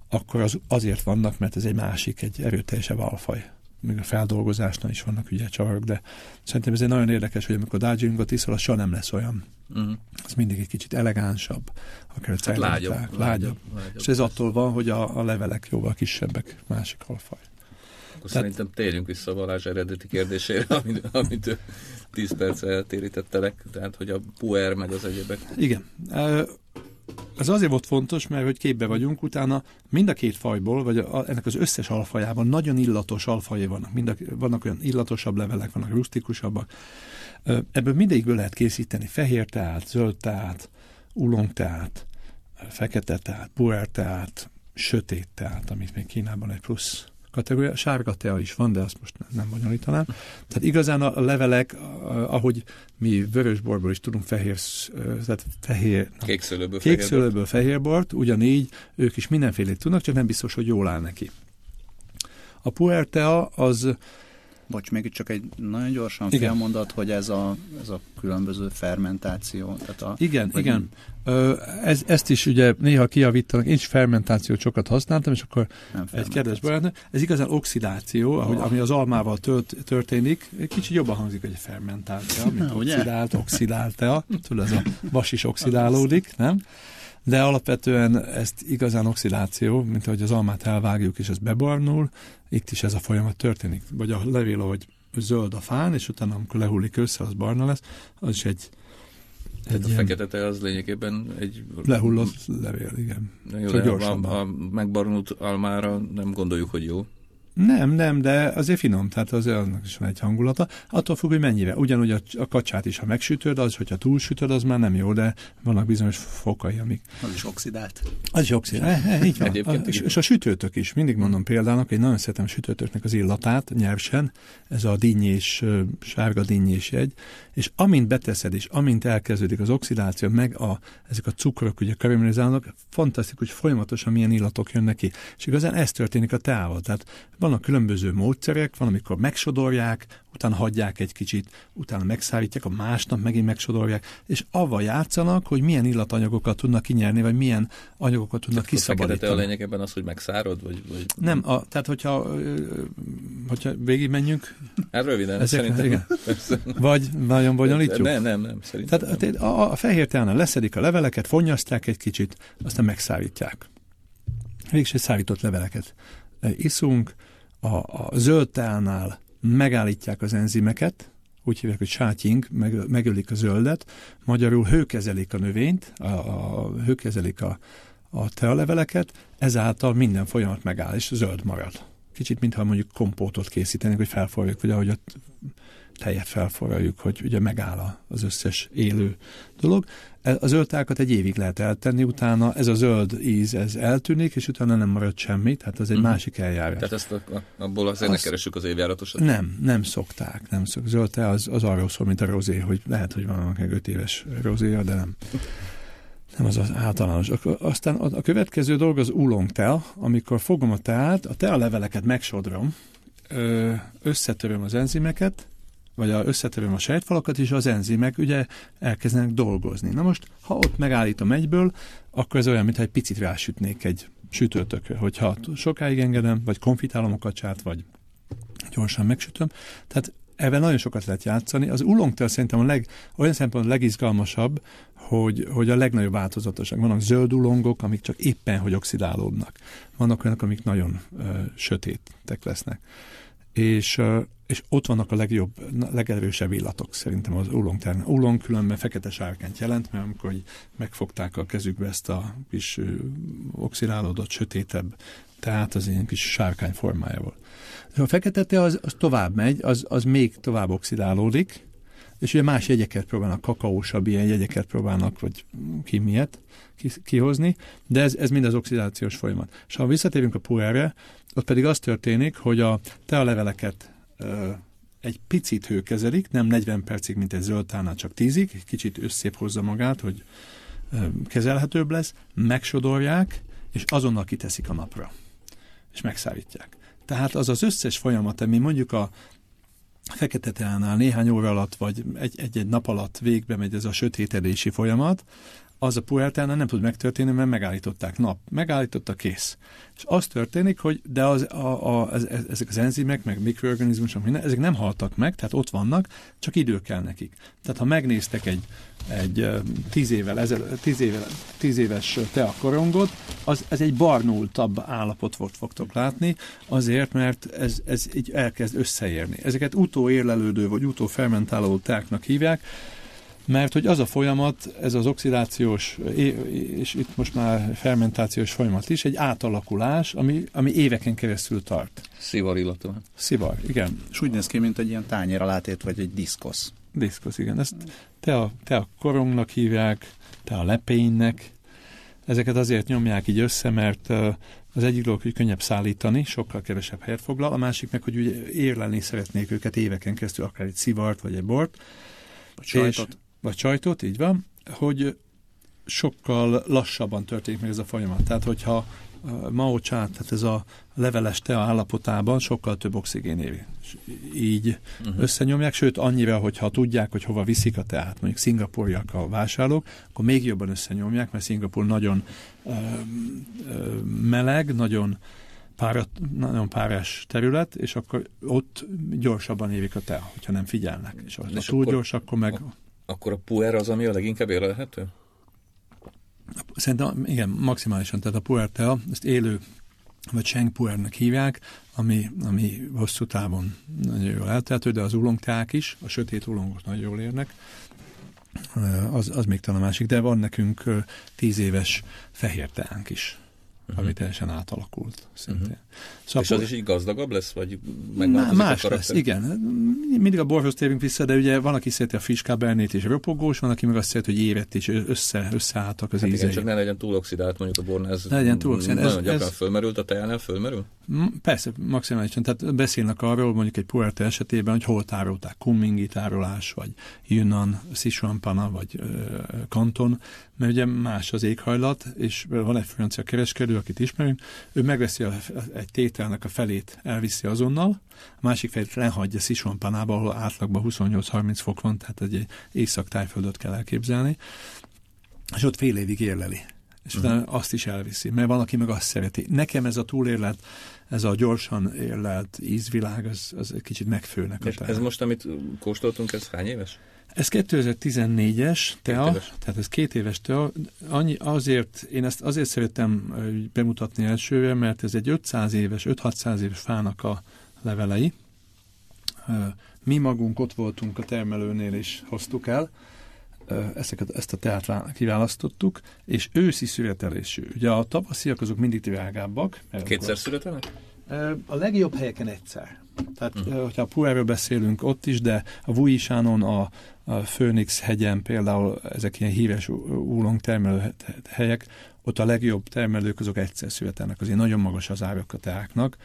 akkor az azért vannak, mert ez egy másik, egy erőteljesebb alfaj. Még a feldolgozásnál is vannak ugye csavarok, de szerintem ez egy nagyon érdekes, hogy amikor Darjeelingot iszol, az soha nem lesz olyan. Uh-huh. Az mindig egy kicsit elegánsabb, akár hát lágyabb, lágyabb, lágyabb. lágyabb. És ez attól van, hogy a, a levelek jóval kisebbek, másik alfaj. Akkor Tehát, szerintem térjünk vissza Balázs eredeti kérdésére, [LAUGHS] amit, amit 10 perc eltérítettelek, tehát hogy a puer meg az egyébek. Igen. Ez azért volt fontos, mert hogy képbe vagyunk, utána mind a két fajból, vagy a, ennek az összes alfajában nagyon illatos alfajai vannak. Mind a, vannak olyan illatosabb levelek, vannak rustikusabbak. Ebből mindegyikből lehet készíteni fehér teát, zöld teát, ulong teát, fekete teát, puer teát, sötét teát, amit még Kínában egy plusz kategória. Sárga tea is van, de azt most nem bonyolítanám. Tehát igazán a levelek, ahogy mi vörösborból is tudunk fehér, tehát fehér, kékszőlőből, kékszőlőből fehérbort, ugyanígy ők is mindenfélét tudnak, csak nem biztos, hogy jól áll neki. A puertea az Bocs, még csak egy nagyon gyorsan igen. félmondat, hogy ez a, ez a különböző fermentáció. Tehát a, igen, vagy igen. Ö, ez, ezt is ugye néha kiavítanak, én is fermentációt sokat használtam, és akkor egy kedves barátnő, ez igazán oxidáció, ahogy, oh. ami az almával tört, történik, kicsit jobban hangzik, hogy fermentáció, mint Na, oxidált, oxidálta, tudod, ez a vas is oxidálódik, nem? De alapvetően ezt igazán oxidáció, mint ahogy az almát elvágjuk, és ez bebarnul, itt is ez a folyamat történik. Vagy a levél, ahogy zöld a fán, és utána, amikor lehullik össze, az barna lesz, az is egy egy a ilyen... fekete te az lényegében egy... Lehullott levél, igen. Jó, de a, a megbarnult almára nem gondoljuk, hogy jó. Nem, nem, de azért finom, tehát az annak is van egy hangulata. Attól függ, hogy mennyire. Ugyanúgy a, a kacsát is, ha megsütöd, az, hogyha túlsütöd, az már nem jó, de vannak bizonyos fokai, amik... Az is oxidált. Az is oxidált, e, így van. a, és, és a sütőtök is. Mindig mondom példának, hogy nagyon szeretem sütőtöknek az illatát, nyersen, ez a dinnyés, sárga dinnyés jegy, és amint beteszed, és amint elkezdődik az oxidáció, meg a, ezek a cukrok ugye karamelizálnak, fantasztikus, hogy folyamatosan milyen illatok jönnek ki. És igazán ez történik a teával. Tehát vannak különböző módszerek, van, amikor megsodorják, utána hagyják egy kicsit, utána megszállítják, a másnap megint megsodorják, és avval játszanak, hogy milyen illatanyagokat tudnak kinyerni, vagy milyen anyagokat tudnak tehát kiszabadítani. A lényegében az, hogy megszárod? Vagy, vagy... Nem, a, tehát hogyha, hogyha végig menjünk. Hát röviden, ezek, szerintem. Igen. Vagy nagyon bonyolítjuk? Nem, nem, nem, szerintem. Tehát nem. A, a fehér teánál leszedik a leveleket, fonnyasztják egy kicsit, aztán megszállítják. Végső szállított leveleket iszunk, a, a zöld teánál megállítják az enzimeket, úgy hívják, hogy sátying, meg, megölik a zöldet, magyarul hőkezelik a növényt, a, a, hőkezelik a, a tealeveleket, ezáltal minden folyamat megáll, és zöld marad. Kicsit, mintha mondjuk kompótot készítenénk, hogy felforjuk, vagy ahogy a tejet felforraljuk, hogy ugye megáll az összes élő dolog. E, a zöldtákat egy évig lehet eltenni, utána ez a zöld íz, ez eltűnik, és utána nem marad semmi, tehát az egy uh-huh. másik eljárás. Tehát ezt a, abból azért Azt, ne keressük az évjáratosat? Nem, nem szokták, nem szok. Zöld te az, az arról szól, mint a rozé, hogy lehet, hogy van akár 5 éves rozéja, de nem. Nem az az általános. Aztán a következő dolog az tel, amikor fogom a teát, a tea leveleket megsodrom, összetöröm az enzimeket, vagy a összetöröm a sejtfalakat, és az enzimek ugye elkezdenek dolgozni. Na most, ha ott megállítom egyből, akkor ez olyan, mintha egy picit rásütnék egy sütőtökre, hogyha sokáig engedem, vagy konfitálom a kacsát, vagy gyorsan megsütöm. Tehát ebben nagyon sokat lehet játszani. Az ulongtől szerintem a leg, olyan szempontból legizgalmasabb, hogy, hogy a legnagyobb változatosak. Vannak zöld ulongok, amik csak éppen hogy oxidálódnak. Vannak olyanok, amik nagyon ö, sötétek lesznek. És, és ott vannak a legjobb, legerősebb illatok szerintem az terén. Ulong különben fekete sárkányt jelent, mert amikor megfogták a kezükbe ezt a kis oxidálódott, sötétebb tehát az ilyen kis sárkány formája volt. A fekete tea az, az tovább megy, az, az még tovább oxidálódik, és ugye más jegyeket próbálnak, kakaósabb ilyen jegyeket próbálnak, vagy ki miért kihozni, de ez, ez mind az oxidációs folyamat. És ha visszatérünk a puerre, ott pedig az történik, hogy a leveleket ö, egy picit hőkezelik, nem 40 percig, mint egy zöld tánál, csak 10-ig, kicsit összép hozza magát, hogy kezelhetőbb lesz, megsodorják, és azonnal kiteszik a napra, és megszállítják. Tehát az az összes folyamat, ami mondjuk a fekete teánál néhány óra alatt, vagy egy-egy nap alatt végbe megy ez a sötétedési folyamat, az a puertánál nem tud megtörténni, mert megállították nap. Megállította kész. És az történik, hogy de az, a, a, ez, ezek az enzimek, meg mikroorganizmusok, minden, ezek nem haltak meg, tehát ott vannak, csak idő kell nekik. Tehát ha megnéztek egy, egy tíz, évvel ezel, tíz, évvel, tíz éves teakorongot, az, ez egy barnultabb állapot volt, fogtok látni, azért, mert ez, ez így elkezd összeérni. Ezeket utóérlelődő vagy utófermentáló teáknak hívják, mert hogy az a folyamat, ez az oxidációs, és itt most már fermentációs folyamat is, egy átalakulás, ami, ami éveken keresztül tart. Szivar illata. Szivar, igen. És úgy néz ki, mint egy ilyen tányér alátét, vagy egy diszkosz. Diszkosz, igen. Ezt te a, te a korongnak hívják, te a lepénynek. Ezeket azért nyomják így össze, mert az egyik dolog, hogy könnyebb szállítani, sokkal kevesebb helyet foglal, a másik meg, hogy ugye érlelni szeretnék őket éveken keresztül, akár egy szivart, vagy egy bort. Vagy sajtot vagy sajtot, így van, hogy sokkal lassabban történik meg ez a folyamat. Tehát, hogyha Mao Chát, tehát ez a leveles tea állapotában sokkal több oxigén éri. Így uh-huh. összenyomják, sőt annyira, hogyha tudják, hogy hova viszik a teát, mondjuk szingapúriak a vásárlók, akkor még jobban összenyomják, mert Szingapur nagyon ö, ö, meleg, nagyon párat, nagyon párás terület, és akkor ott gyorsabban érik a tea, hogyha nem figyelnek. És, ha túl akkor, gyors, akkor meg... Akkor a puer az, ami a leginkább élelhető? Szerintem igen, maximálisan. Tehát a puer tea, ezt élő vagy Cheng puernek hívják, ami, ami hosszú távon nagyon jól eltehető, de az ulongteák is, a sötét ulongok nagyon jól érnek, az, az még talán másik, de van nekünk tíz éves fehér teánk is uh-huh. ami teljesen átalakult szintén. Uh-huh. Szóval és az is így gazdagabb lesz, vagy Más lesz, igen. Mindig a borhoz térünk vissza, de ugye van, aki szereti a fiskabernét és ropogós, van, aki meg azt szereti, hogy évet és össze, összeálltak az hát ízei. Igen, csak ne legyen túl oxidált, mondjuk a bornál ez ne legyen túl oxidált. Nagyon ez, gyakran ez... fölmerült, a tejánál fölmerül? Persze, maximálisan. Tehát beszélnek arról, mondjuk egy puerte esetében, hogy hol tárolták, kummingi tárolás, vagy Yunnan, Sichuan vagy Kanton, mert ugye más az éghajlat, és van egy francia kereskedő, akit ismerünk, ő megveszi a, egy tételnek a felét, elviszi azonnal, a másik felét lehagyja Sichuan-panába, ahol átlagban 28-30 fok van, tehát egy észak-tájföldöt kell elképzelni, és ott fél évig érleli és uh-huh. utána azt is elviszi, mert van, aki meg azt szereti. Nekem ez a túlérlet, ez a gyorsan érlelt ízvilág, az, az egy kicsit megfőnek. És ez most, amit kóstoltunk, ez hány éves? Ez 2014-es tea, tehát ez két éves tea. Annyi, azért, én ezt azért szeretem bemutatni elsőre, mert ez egy 500 éves, 5-600 éves fának a levelei. Mi magunk ott voltunk a termelőnél, és hoztuk el ezeket, ezt a teát kiválasztottuk, és őszi születelésű. Ugye a tavasziak azok mindig drágábbak. Kétszer születelnek? A legjobb helyeken egyszer. Tehát, uh-huh. hogyha a Puerről beszélünk ott is, de a Vuisánon, a, a Phoenix hegyen például ezek ilyen híres úlong termelő helyek, ott a legjobb termelők azok egyszer születelnek, azért nagyon magas az árak a teáknak.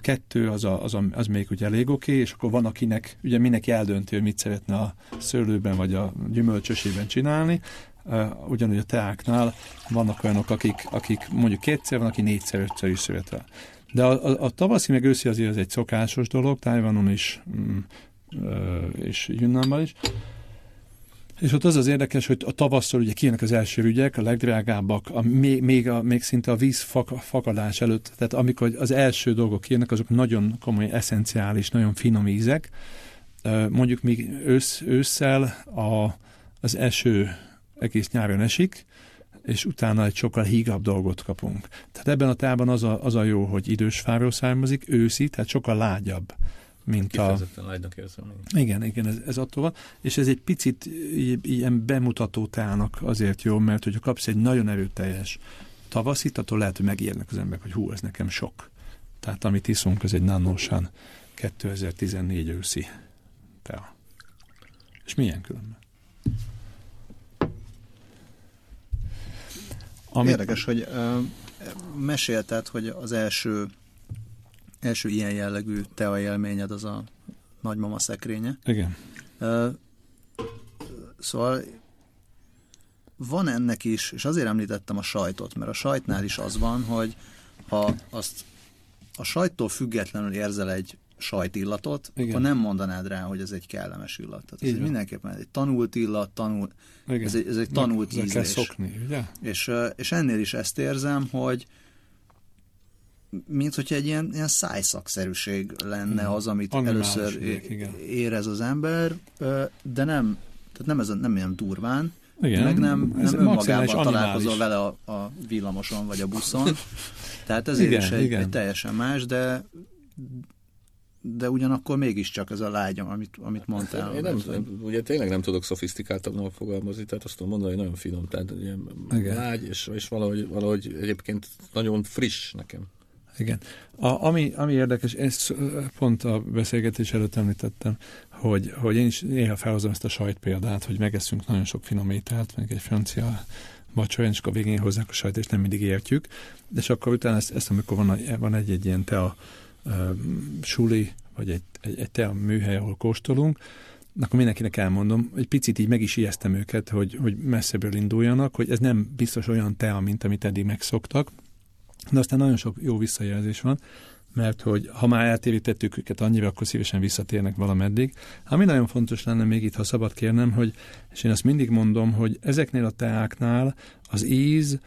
Kettő az, a, az, a, az még ugye elég oké, okay, és akkor van, akinek, ugye mindenki eldönti, hogy mit szeretne a szőlőben vagy a gyümölcsösében csinálni, Uh, ugyanúgy a teáknál vannak olyanok, akik, akik mondjuk kétszer, van, aki négyszer, ötször is születel. De a, a, a tavaszi meg őszi azért az egy szokásos dolog, Tájvanon is, mm, és Yunnanban is. És ott az az érdekes, hogy a tavasszal ugye kijönnek az első ügyek, a legdrágábbak, a, még, még, a, még szinte a víz fak, fakadás előtt, tehát amikor az első dolgok kijönnek, azok nagyon komoly, eszenciális, nagyon finom ízek. Mondjuk még ősz, ősszel a, az eső egész nyáron esik, és utána egy sokkal hígabb dolgot kapunk. Tehát ebben a tában az a, az a jó, hogy idős fáról származik, őszi, tehát sokkal lágyabb mint Kifejezetten a... lágynak érzem. Igen, igen, ez, ez attól van. És ez egy picit ilyen bemutató teának azért jó, mert hogyha kapsz egy nagyon erőteljes tavaszit, attól lehet, hogy megijednek az emberek, hogy hú, ez nekem sok. Tehát amit iszunk, az egy nanósan 2014 őszi tea. És milyen különben? Amit... Érdekes, hogy uh, mesélted, hogy az első első ilyen jellegű tea élményed az a nagymama szekrénye. Igen. Uh, szóval van ennek is, és azért említettem a sajtot, mert a sajtnál is az van, hogy ha azt a sajttól függetlenül érzel egy sajtillatot, Igen. akkor nem mondanád rá, hogy ez egy kellemes illat. Tehát ez egy mindenképpen egy tanult illat, tanult, ez egy, ez egy tanult Meg, ízlés. Kell szokni, ugye? És, és ennél is ezt érzem, hogy mint hogyha egy ilyen, ilyen szájszakszerűség lenne az, amit először igen. érez az ember, de nem, tehát nem, ez nem ilyen durván, igen, meg nem, nem önmagával találkozol vele a, a villamoson vagy a buszon. Tehát ezért igen, is egy, igen. egy teljesen más, de de ugyanakkor mégiscsak ez a lágyam, amit, amit mondtál. Én nem, nem, ugye tényleg nem tudok szofisztikáltabban fogalmazni, tehát azt tudom mondani, hogy nagyon finom, tehát ilyen Igen. lágy, és, és valahogy, valahogy egyébként nagyon friss nekem. Igen. A, ami, ami érdekes, ezt pont a beszélgetés előtt említettem, hogy, hogy én is néha felhozom ezt a sajt példát, hogy megeszünk nagyon sok finom ételt, meg egy francia vacsora, és akkor a végén hozzák a sajt, és nem mindig értjük. De és akkor utána ezt, ezt amikor van, van egy, egy ilyen tea suli, vagy egy, egy, egy tea műhely, ahol kóstolunk, akkor mindenkinek elmondom, egy picit így meg is ijesztem őket, hogy, hogy messzebből induljanak, hogy ez nem biztos olyan tea, mint amit eddig megszoktak, de aztán nagyon sok jó visszajelzés van, mert hogy ha már eltérítettük őket annyira, akkor szívesen visszatérnek valameddig. Ami nagyon fontos lenne még itt, ha szabad kérnem, hogy, és én azt mindig mondom, hogy ezeknél a teáknál az íz,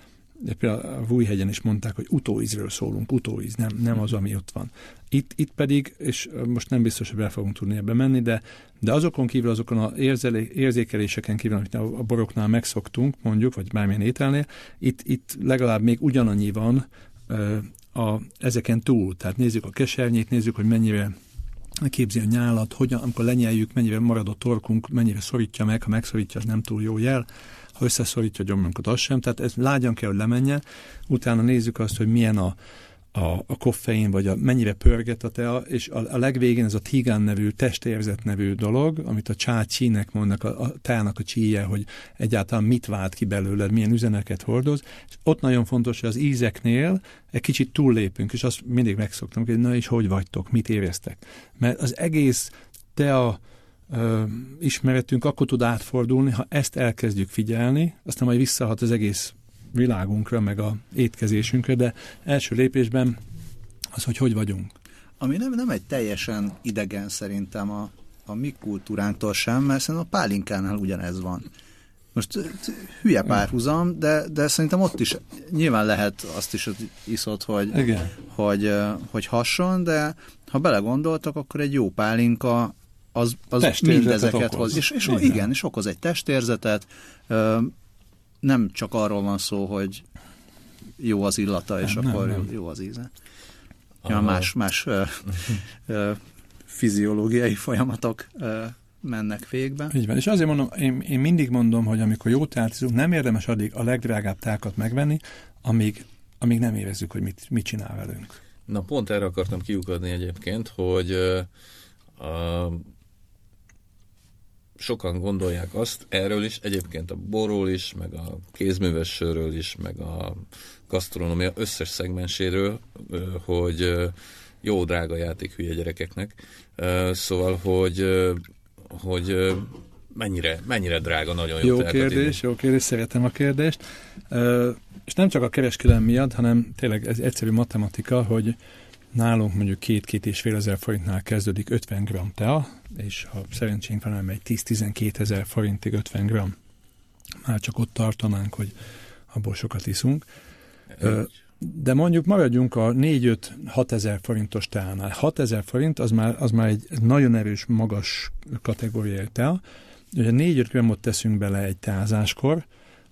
de például a Vújhegyen is mondták, hogy utóízről szólunk, utóíz, nem, nem az, ami ott van. Itt, itt pedig, és most nem biztos, hogy be fogunk tudni ebbe menni, de, de azokon kívül, azokon az érzékeléseken kívül, amit a boroknál megszoktunk, mondjuk, vagy bármilyen ételnél, itt, itt legalább még ugyanannyi van a, ezeken túl. Tehát nézzük a kesernyét, nézzük, hogy mennyire képzi a nyálat, hogyan, amikor lenyeljük, mennyire marad a torkunk, mennyire szorítja meg, ha megszorítja, az nem túl jó jel, ha összeszorítja a gyomrunkat, az sem. Tehát ez lágyan kell, hogy lemenjen. Utána nézzük azt, hogy milyen a, a, a koffein, vagy a, mennyire pörget a tea, és a, a legvégén ez a tigán nevű, testérzet nevű dolog, amit a csá csínek mondnak, a, a teának a csíje, hogy egyáltalán mit vált ki belőled, milyen üzeneket hordoz, és ott nagyon fontos, hogy az ízeknél egy kicsit túllépünk, és azt mindig megszoktam, hogy na és hogy vagytok, mit éreztek. Mert az egész tea ö, ismeretünk akkor tud átfordulni, ha ezt elkezdjük figyelni, aztán majd visszahat az egész világunkra, meg a étkezésünkre, de első lépésben az, hogy hogy vagyunk. Ami nem, nem egy teljesen idegen szerintem a, a mi kultúránktól sem, mert szerintem a pálinkánál ugyanez van. Most hülye párhuzam, de, de szerintem ott is nyilván lehet azt is iszod, hogy, Igen. hogy, hogy hasson, de ha belegondoltak, akkor egy jó pálinka az, az mindezeket hoz. És, és igen. igen, és okoz egy testérzetet, nem csak arról van szó, hogy jó az illata, és nem, akkor nem, jó az íze. Ja, más, más ö, ö, fiziológiai folyamatok ö, mennek végbe. Így van, és azért mondom, én, én mindig mondom, hogy amikor jó tálcizunk, nem érdemes addig a legdrágább tákat megvenni, amíg, amíg nem érezzük, hogy mit, mit csinál velünk. Na pont erre akartam kiukadni egyébként, hogy uh, sokan gondolják azt, erről is, egyébként a borról is, meg a kézműves sörről is, meg a gasztronómia összes szegmenséről, hogy jó drága játék hülye gyerekeknek. Szóval, hogy, hogy mennyire, mennyire drága, nagyon jó Jó kérdés, jó kérdés, szeretem a kérdést. És nem csak a kereskedelem miatt, hanem tényleg ez egyszerű matematika, hogy nálunk mondjuk két-két és fél ezer forintnál kezdődik 50 g tea, és ha szerencsénk van, elmegy 10-12 ezer forintig 50 g, már csak ott tartanánk, hogy abból sokat iszunk. De mondjuk maradjunk a 4-5-6 ezer forintos teánál. 6 ezer forint az már, az már egy nagyon erős, magas kategóriai tea. Ugye 4-5 grammot teszünk bele egy teázáskor,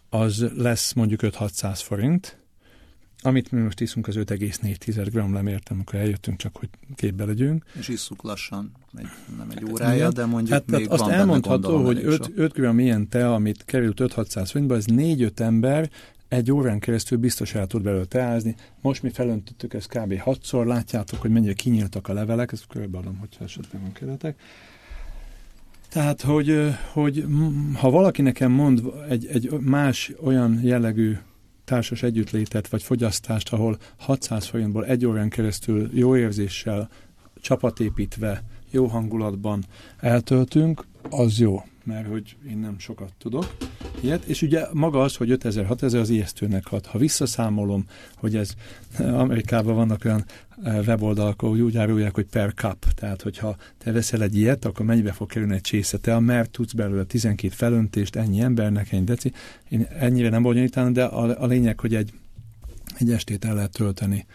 az lesz mondjuk 5-600 forint, amit mi most iszunk, az 5,4 g lemértem, amikor eljöttünk, csak hogy képbe legyünk. És isszuk lassan, egy, nem egy órája, de mondjuk hát, még azt van elmondható, hogy 5, 5 g ilyen te, amit került 5-600 forintba, ez 4-5 ember egy órán keresztül biztos el tud belőle teázni. Most mi felöntöttük ezt kb. hatszor, látjátok, hogy mennyire kinyíltak a levelek, ezt körbeadom, hogyha esetleg van keretek. Tehát, hogy, hogy ha valaki nekem mond egy, egy más olyan jellegű társas együttlétet vagy fogyasztást, ahol 600 forintból egy órán keresztül jó érzéssel, csapatépítve, jó hangulatban eltöltünk, az jó mert hogy én nem sokat tudok ilyet, és ugye maga az, hogy 5000-6000 az ijesztőnek hat. Ha visszaszámolom, hogy ez Amerikában vannak olyan weboldalak, ahol úgy árulják, hogy per cup, tehát hogyha te veszel egy ilyet, akkor mennyibe fog kerülni egy csésze mert tudsz belőle 12 felöntést ennyi embernek, ennyi deci. Én ennyire nem bonyolítanám, de a, a lényeg, hogy egy, egy estét el lehet tölteni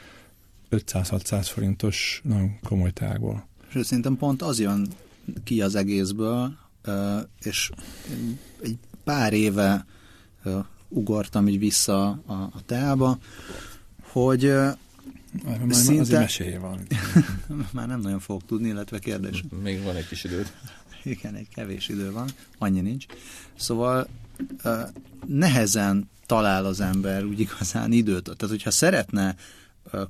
500-600 forintos nagyon komoly tágból. És szerintem pont az jön ki az egészből, és egy pár éve ugortam így vissza a, a teába, hogy már szinte... Azért van. [LAUGHS] már nem nagyon fogok tudni, illetve kérdés. Még van egy kis időd. [LAUGHS] Igen, egy kevés idő van, annyi nincs. Szóval nehezen talál az ember úgy igazán időt. Tehát, hogyha szeretne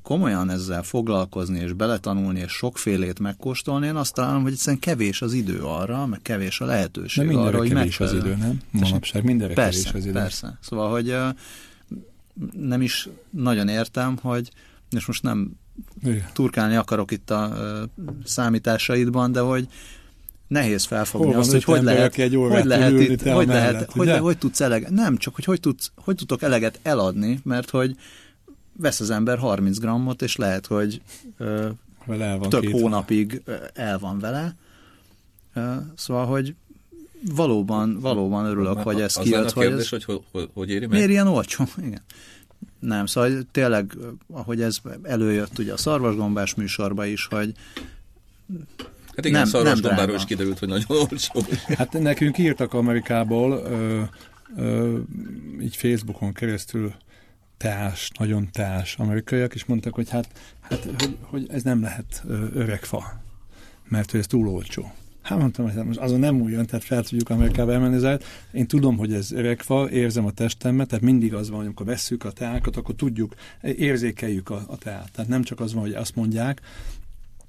komolyan ezzel foglalkozni és beletanulni és sokfélét megkóstolni, én azt találom, hogy egyszerűen kevés az idő arra, meg kevés a lehetőség De arra, hogy kevés az idő, nem? Manapság mindenre persze, kevés az idő. Persze, Szóval, hogy nem is nagyon értem, hogy és most nem Igen. turkálni akarok itt a számításaidban, de hogy nehéz felfogni Hol azt, hogy hogy lehet, egy hogy lehet itt, hogy lehet, mellett, hogy, hogy tudsz eleget, nem, csak hogy hogy, tudsz, hogy tudok eleget eladni, mert hogy vesz az ember 30 grammot, és lehet, hogy ö, el van több hónapig el van vele. Ö, szóval, hogy valóban, valóban örülök, hogy ez kijött. Az a kérdés, hogy, hogy, hogy, hogy éri meg? Miért ilyen olcsó? [LAUGHS] Igen. Nem, szóval tényleg, ahogy ez előjött ugye a szarvasgombás műsorba is, hogy Hát igen, szarvasgombáról is kiderült, hogy nagyon olcsó. Hát nekünk írtak Amerikából, ö, ö, így Facebookon keresztül teás, nagyon teás amerikaiak, és mondtak, hogy hát, hát hogy, hogy ez nem lehet öreg fa, mert hogy ez túl olcsó. Hát mondtam, hogy most azon nem úgy jön, tehát fel tudjuk Amerikába elmenni ezzel. Én tudom, hogy ez öregfa, érzem a testemmet, tehát mindig az van, hogy amikor vesszük a teákat, akkor tudjuk, érzékeljük a, a teát. Tehát nem csak az van, hogy azt mondják,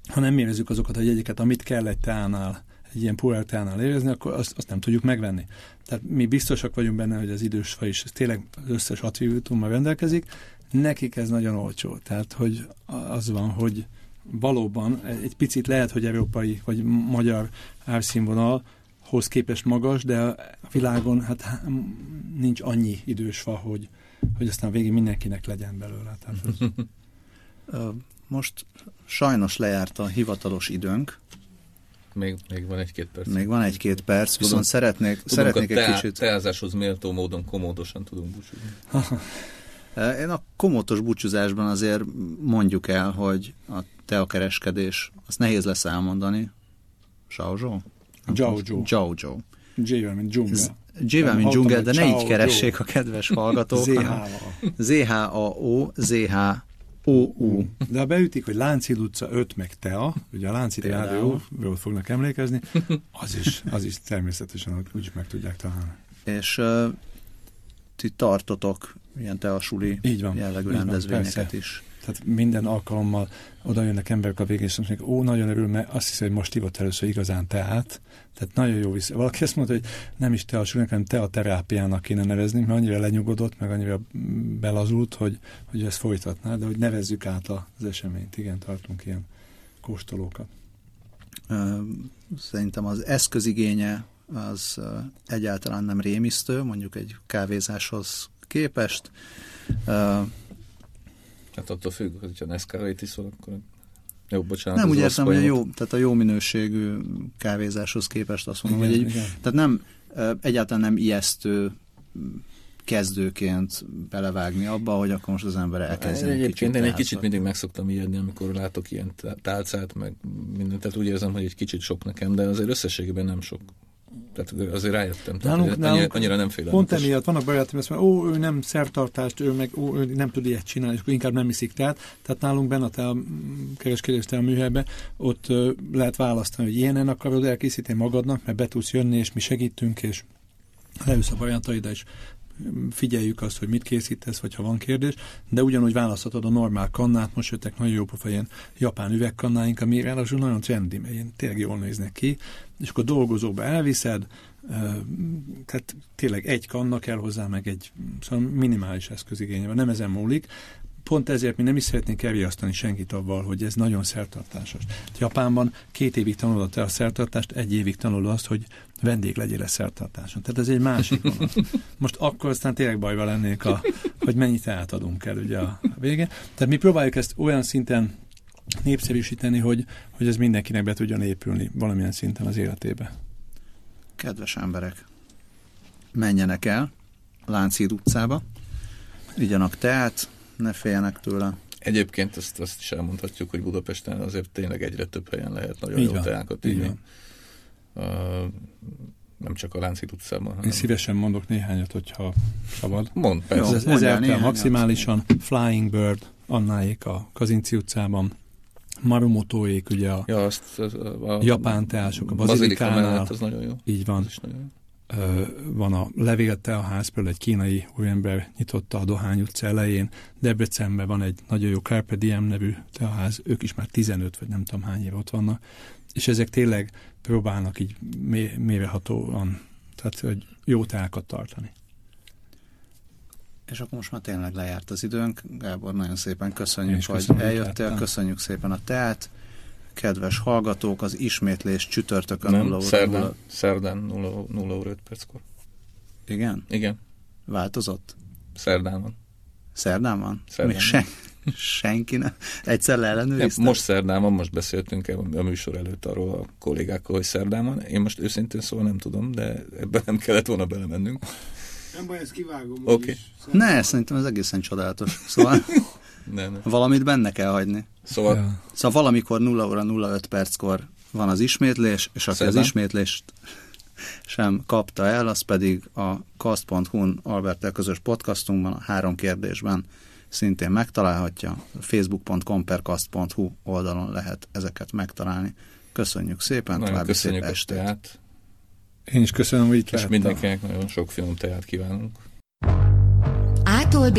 hanem érezzük azokat a jegyeket, amit kell egy teánál egy ilyen puertánál érezni, akkor azt, azt nem tudjuk megvenni. Tehát mi biztosak vagyunk benne, hogy az idős fa is tényleg az összes attribútummal rendelkezik, nekik ez nagyon olcsó. Tehát, hogy az van, hogy valóban egy picit lehet, hogy európai vagy magyar árszínvonalhoz képest magas, de a világon hát nincs annyi idős fa, hogy, hogy aztán végig mindenkinek legyen belőle. Tehát az... Most sajnos lejárt a hivatalos időnk, még, még van egy-két perc. Még van egy-két perc, viszont tudunk, szeretnék, szeretnék a te, egy kicsit... teázáshoz méltó módon komódosan tudunk búcsúzni. [LAUGHS] Én a komótos búcsúzásban azért mondjuk el, hogy a teakereskedés, azt nehéz lesz elmondani. Zsauzsó? Zsauzsó. Zsauzsó. J-vel, mint dzsungel. J-vel, mint dzsungel, de ne így keressék a kedves [LAUGHS] hallgatók. Z-H-A-O, Z-H OU. De ha beütik, hogy Láncid utca 5 meg TEA, ugye a Láncid Rádióról fognak emlékezni, az is, az is természetesen úgy meg tudják találni. És uh, ti tartotok ilyen teasuli így van, jellegű így rendezvényeket van, is. Tehát minden alkalommal oda jönnek emberek a végén, és mondják, ó, nagyon örül, mert azt hiszem, hogy most ivott először igazán teát. Tehát nagyon jó vissza. Valaki azt mondta, hogy nem is te a súlynak, hanem te a terápiának kéne nevezni, mert annyira lenyugodott, meg annyira belazult, hogy, hogy ezt folytatná, de hogy nevezzük át az eseményt. Igen, tartunk ilyen kóstolókat. Szerintem az eszközigénye az egyáltalán nem rémisztő, mondjuk egy kávézáshoz képest. Hát attól függ, hogyha Nescafé iszol, akkor jó, bocsánat. Nem úgy értem, hogy a jó, tehát a jó minőségű kávézáshoz képest azt mondom, igen, hogy egy, igen. tehát nem, egyáltalán nem ijesztő kezdőként belevágni abba, hogy akkor most az ember elkezdjen egy Egyébként én egy kicsit mindig megszoktam ijedni, amikor látok ilyen tálcát, meg mindent, tehát úgy érzem, hogy egy kicsit sok nekem, de azért összességében nem sok. Tehát azért rájöttem, tehát nálunk, annyira, nálunk annyira nem félelmetes. Pont emiatt vannak barátom, azt mondja, ó, ő nem szertartást, ő meg ó, ő nem tud ilyet csinálni, és akkor inkább nem iszik tehát. Tehát nálunk benne a kereskedés a műhelybe, ott ö, lehet választani, hogy ilyenen akarod elkészíteni magadnak, mert be tudsz jönni, és mi segítünk, és leülsz a barátaid, és figyeljük azt, hogy mit készítesz, vagy ha van kérdés, de ugyanúgy választhatod a normál kannát, most jöttek nagyon jó ilyen japán üvegkannáink, ami ráadásul nagyon trendi, mert ilyen tényleg jól néznek ki, és akkor dolgozóba elviszed, tehát tényleg egy kanna kell hozzá, meg egy szóval minimális eszközigénye nem ezen múlik, pont ezért mi nem is szeretnénk elriasztani senkit avval, hogy ez nagyon szertartásos. Japánban két évig tanulod te a szertartást, egy évig tanulod azt, hogy vendég legyél a szertartáson. Tehát ez egy másik vonat. Most akkor aztán tényleg bajba lennék, a, hogy mennyit átadunk el ugye a vége. Tehát mi próbáljuk ezt olyan szinten népszerűsíteni, hogy, hogy ez mindenkinek be tudjon épülni valamilyen szinten az életébe. Kedves emberek, menjenek el Lánchíd utcába, vigyanak teát, ne féljenek tőle. Egyébként azt, azt is elmondhatjuk, hogy Budapesten azért tényleg egyre több helyen lehet nagyon Így jó van. teákat inni. Uh, nem csak a Lánchíd utcában. Hanem... Én szívesen mondok néhányat, hogyha szabad. Mond, persze. Ez, ez maximálisan. Flying Bird, Annáék a Kazinci utcában, Marumotóék, ugye a, ja, azt, az, a, japán teások, a bazilikánál. az nagyon jó. Így van. Az nagyon jó van a levélte a házból, egy kínai újember nyitotta a Dohány utca elején, Debrecenben van egy nagyon jó Carpe Diem nevű teaház, ők is már 15 vagy nem tudom hány év ott vannak, és ezek tényleg próbálnak így mé- mérehatóan, tehát hogy jó teákat tartani. És akkor most már tényleg lejárt az időnk. Gábor, nagyon szépen köszönjük, hogy eljöttél, köszönjük szépen a teát kedves hallgatók, az ismétlés csütörtökön Nem, 0 óra. Szerdán, 0... szerdán 0, 0 óra 5 perckor. Igen? Igen. Változott? Szerdán van. Szerdán van? Szerdán Még sen, senki nem. Egyszer leellenőrizte? Most szerdán van, most beszéltünk a műsor előtt arról a kollégákkal, hogy szerdán van. Én most őszintén szóval nem tudom, de ebben nem kellett volna belemennünk. Nem baj, ezt kivágom. Oké. Okay. Ne, szerintem ez egészen csodálatos. Szóval [LAUGHS] ne, ne. valamit benne kell hagyni. Szóval, ja. szóval valamikor 0 óra 05 perckor van az ismétlés, és aki Szerintem? az ismétlést sem kapta el, az pedig a cast.hu-n Albertel közös podcastunkban, a három kérdésben szintén megtalálhatja. facebook.com per cast.hu oldalon lehet ezeket megtalálni. Köszönjük szépen, nagyon további köszönjük szép estét. Teát. Én is köszönöm, hogy itt És mindenkinek nagyon sok finom teát kívánunk. Ától b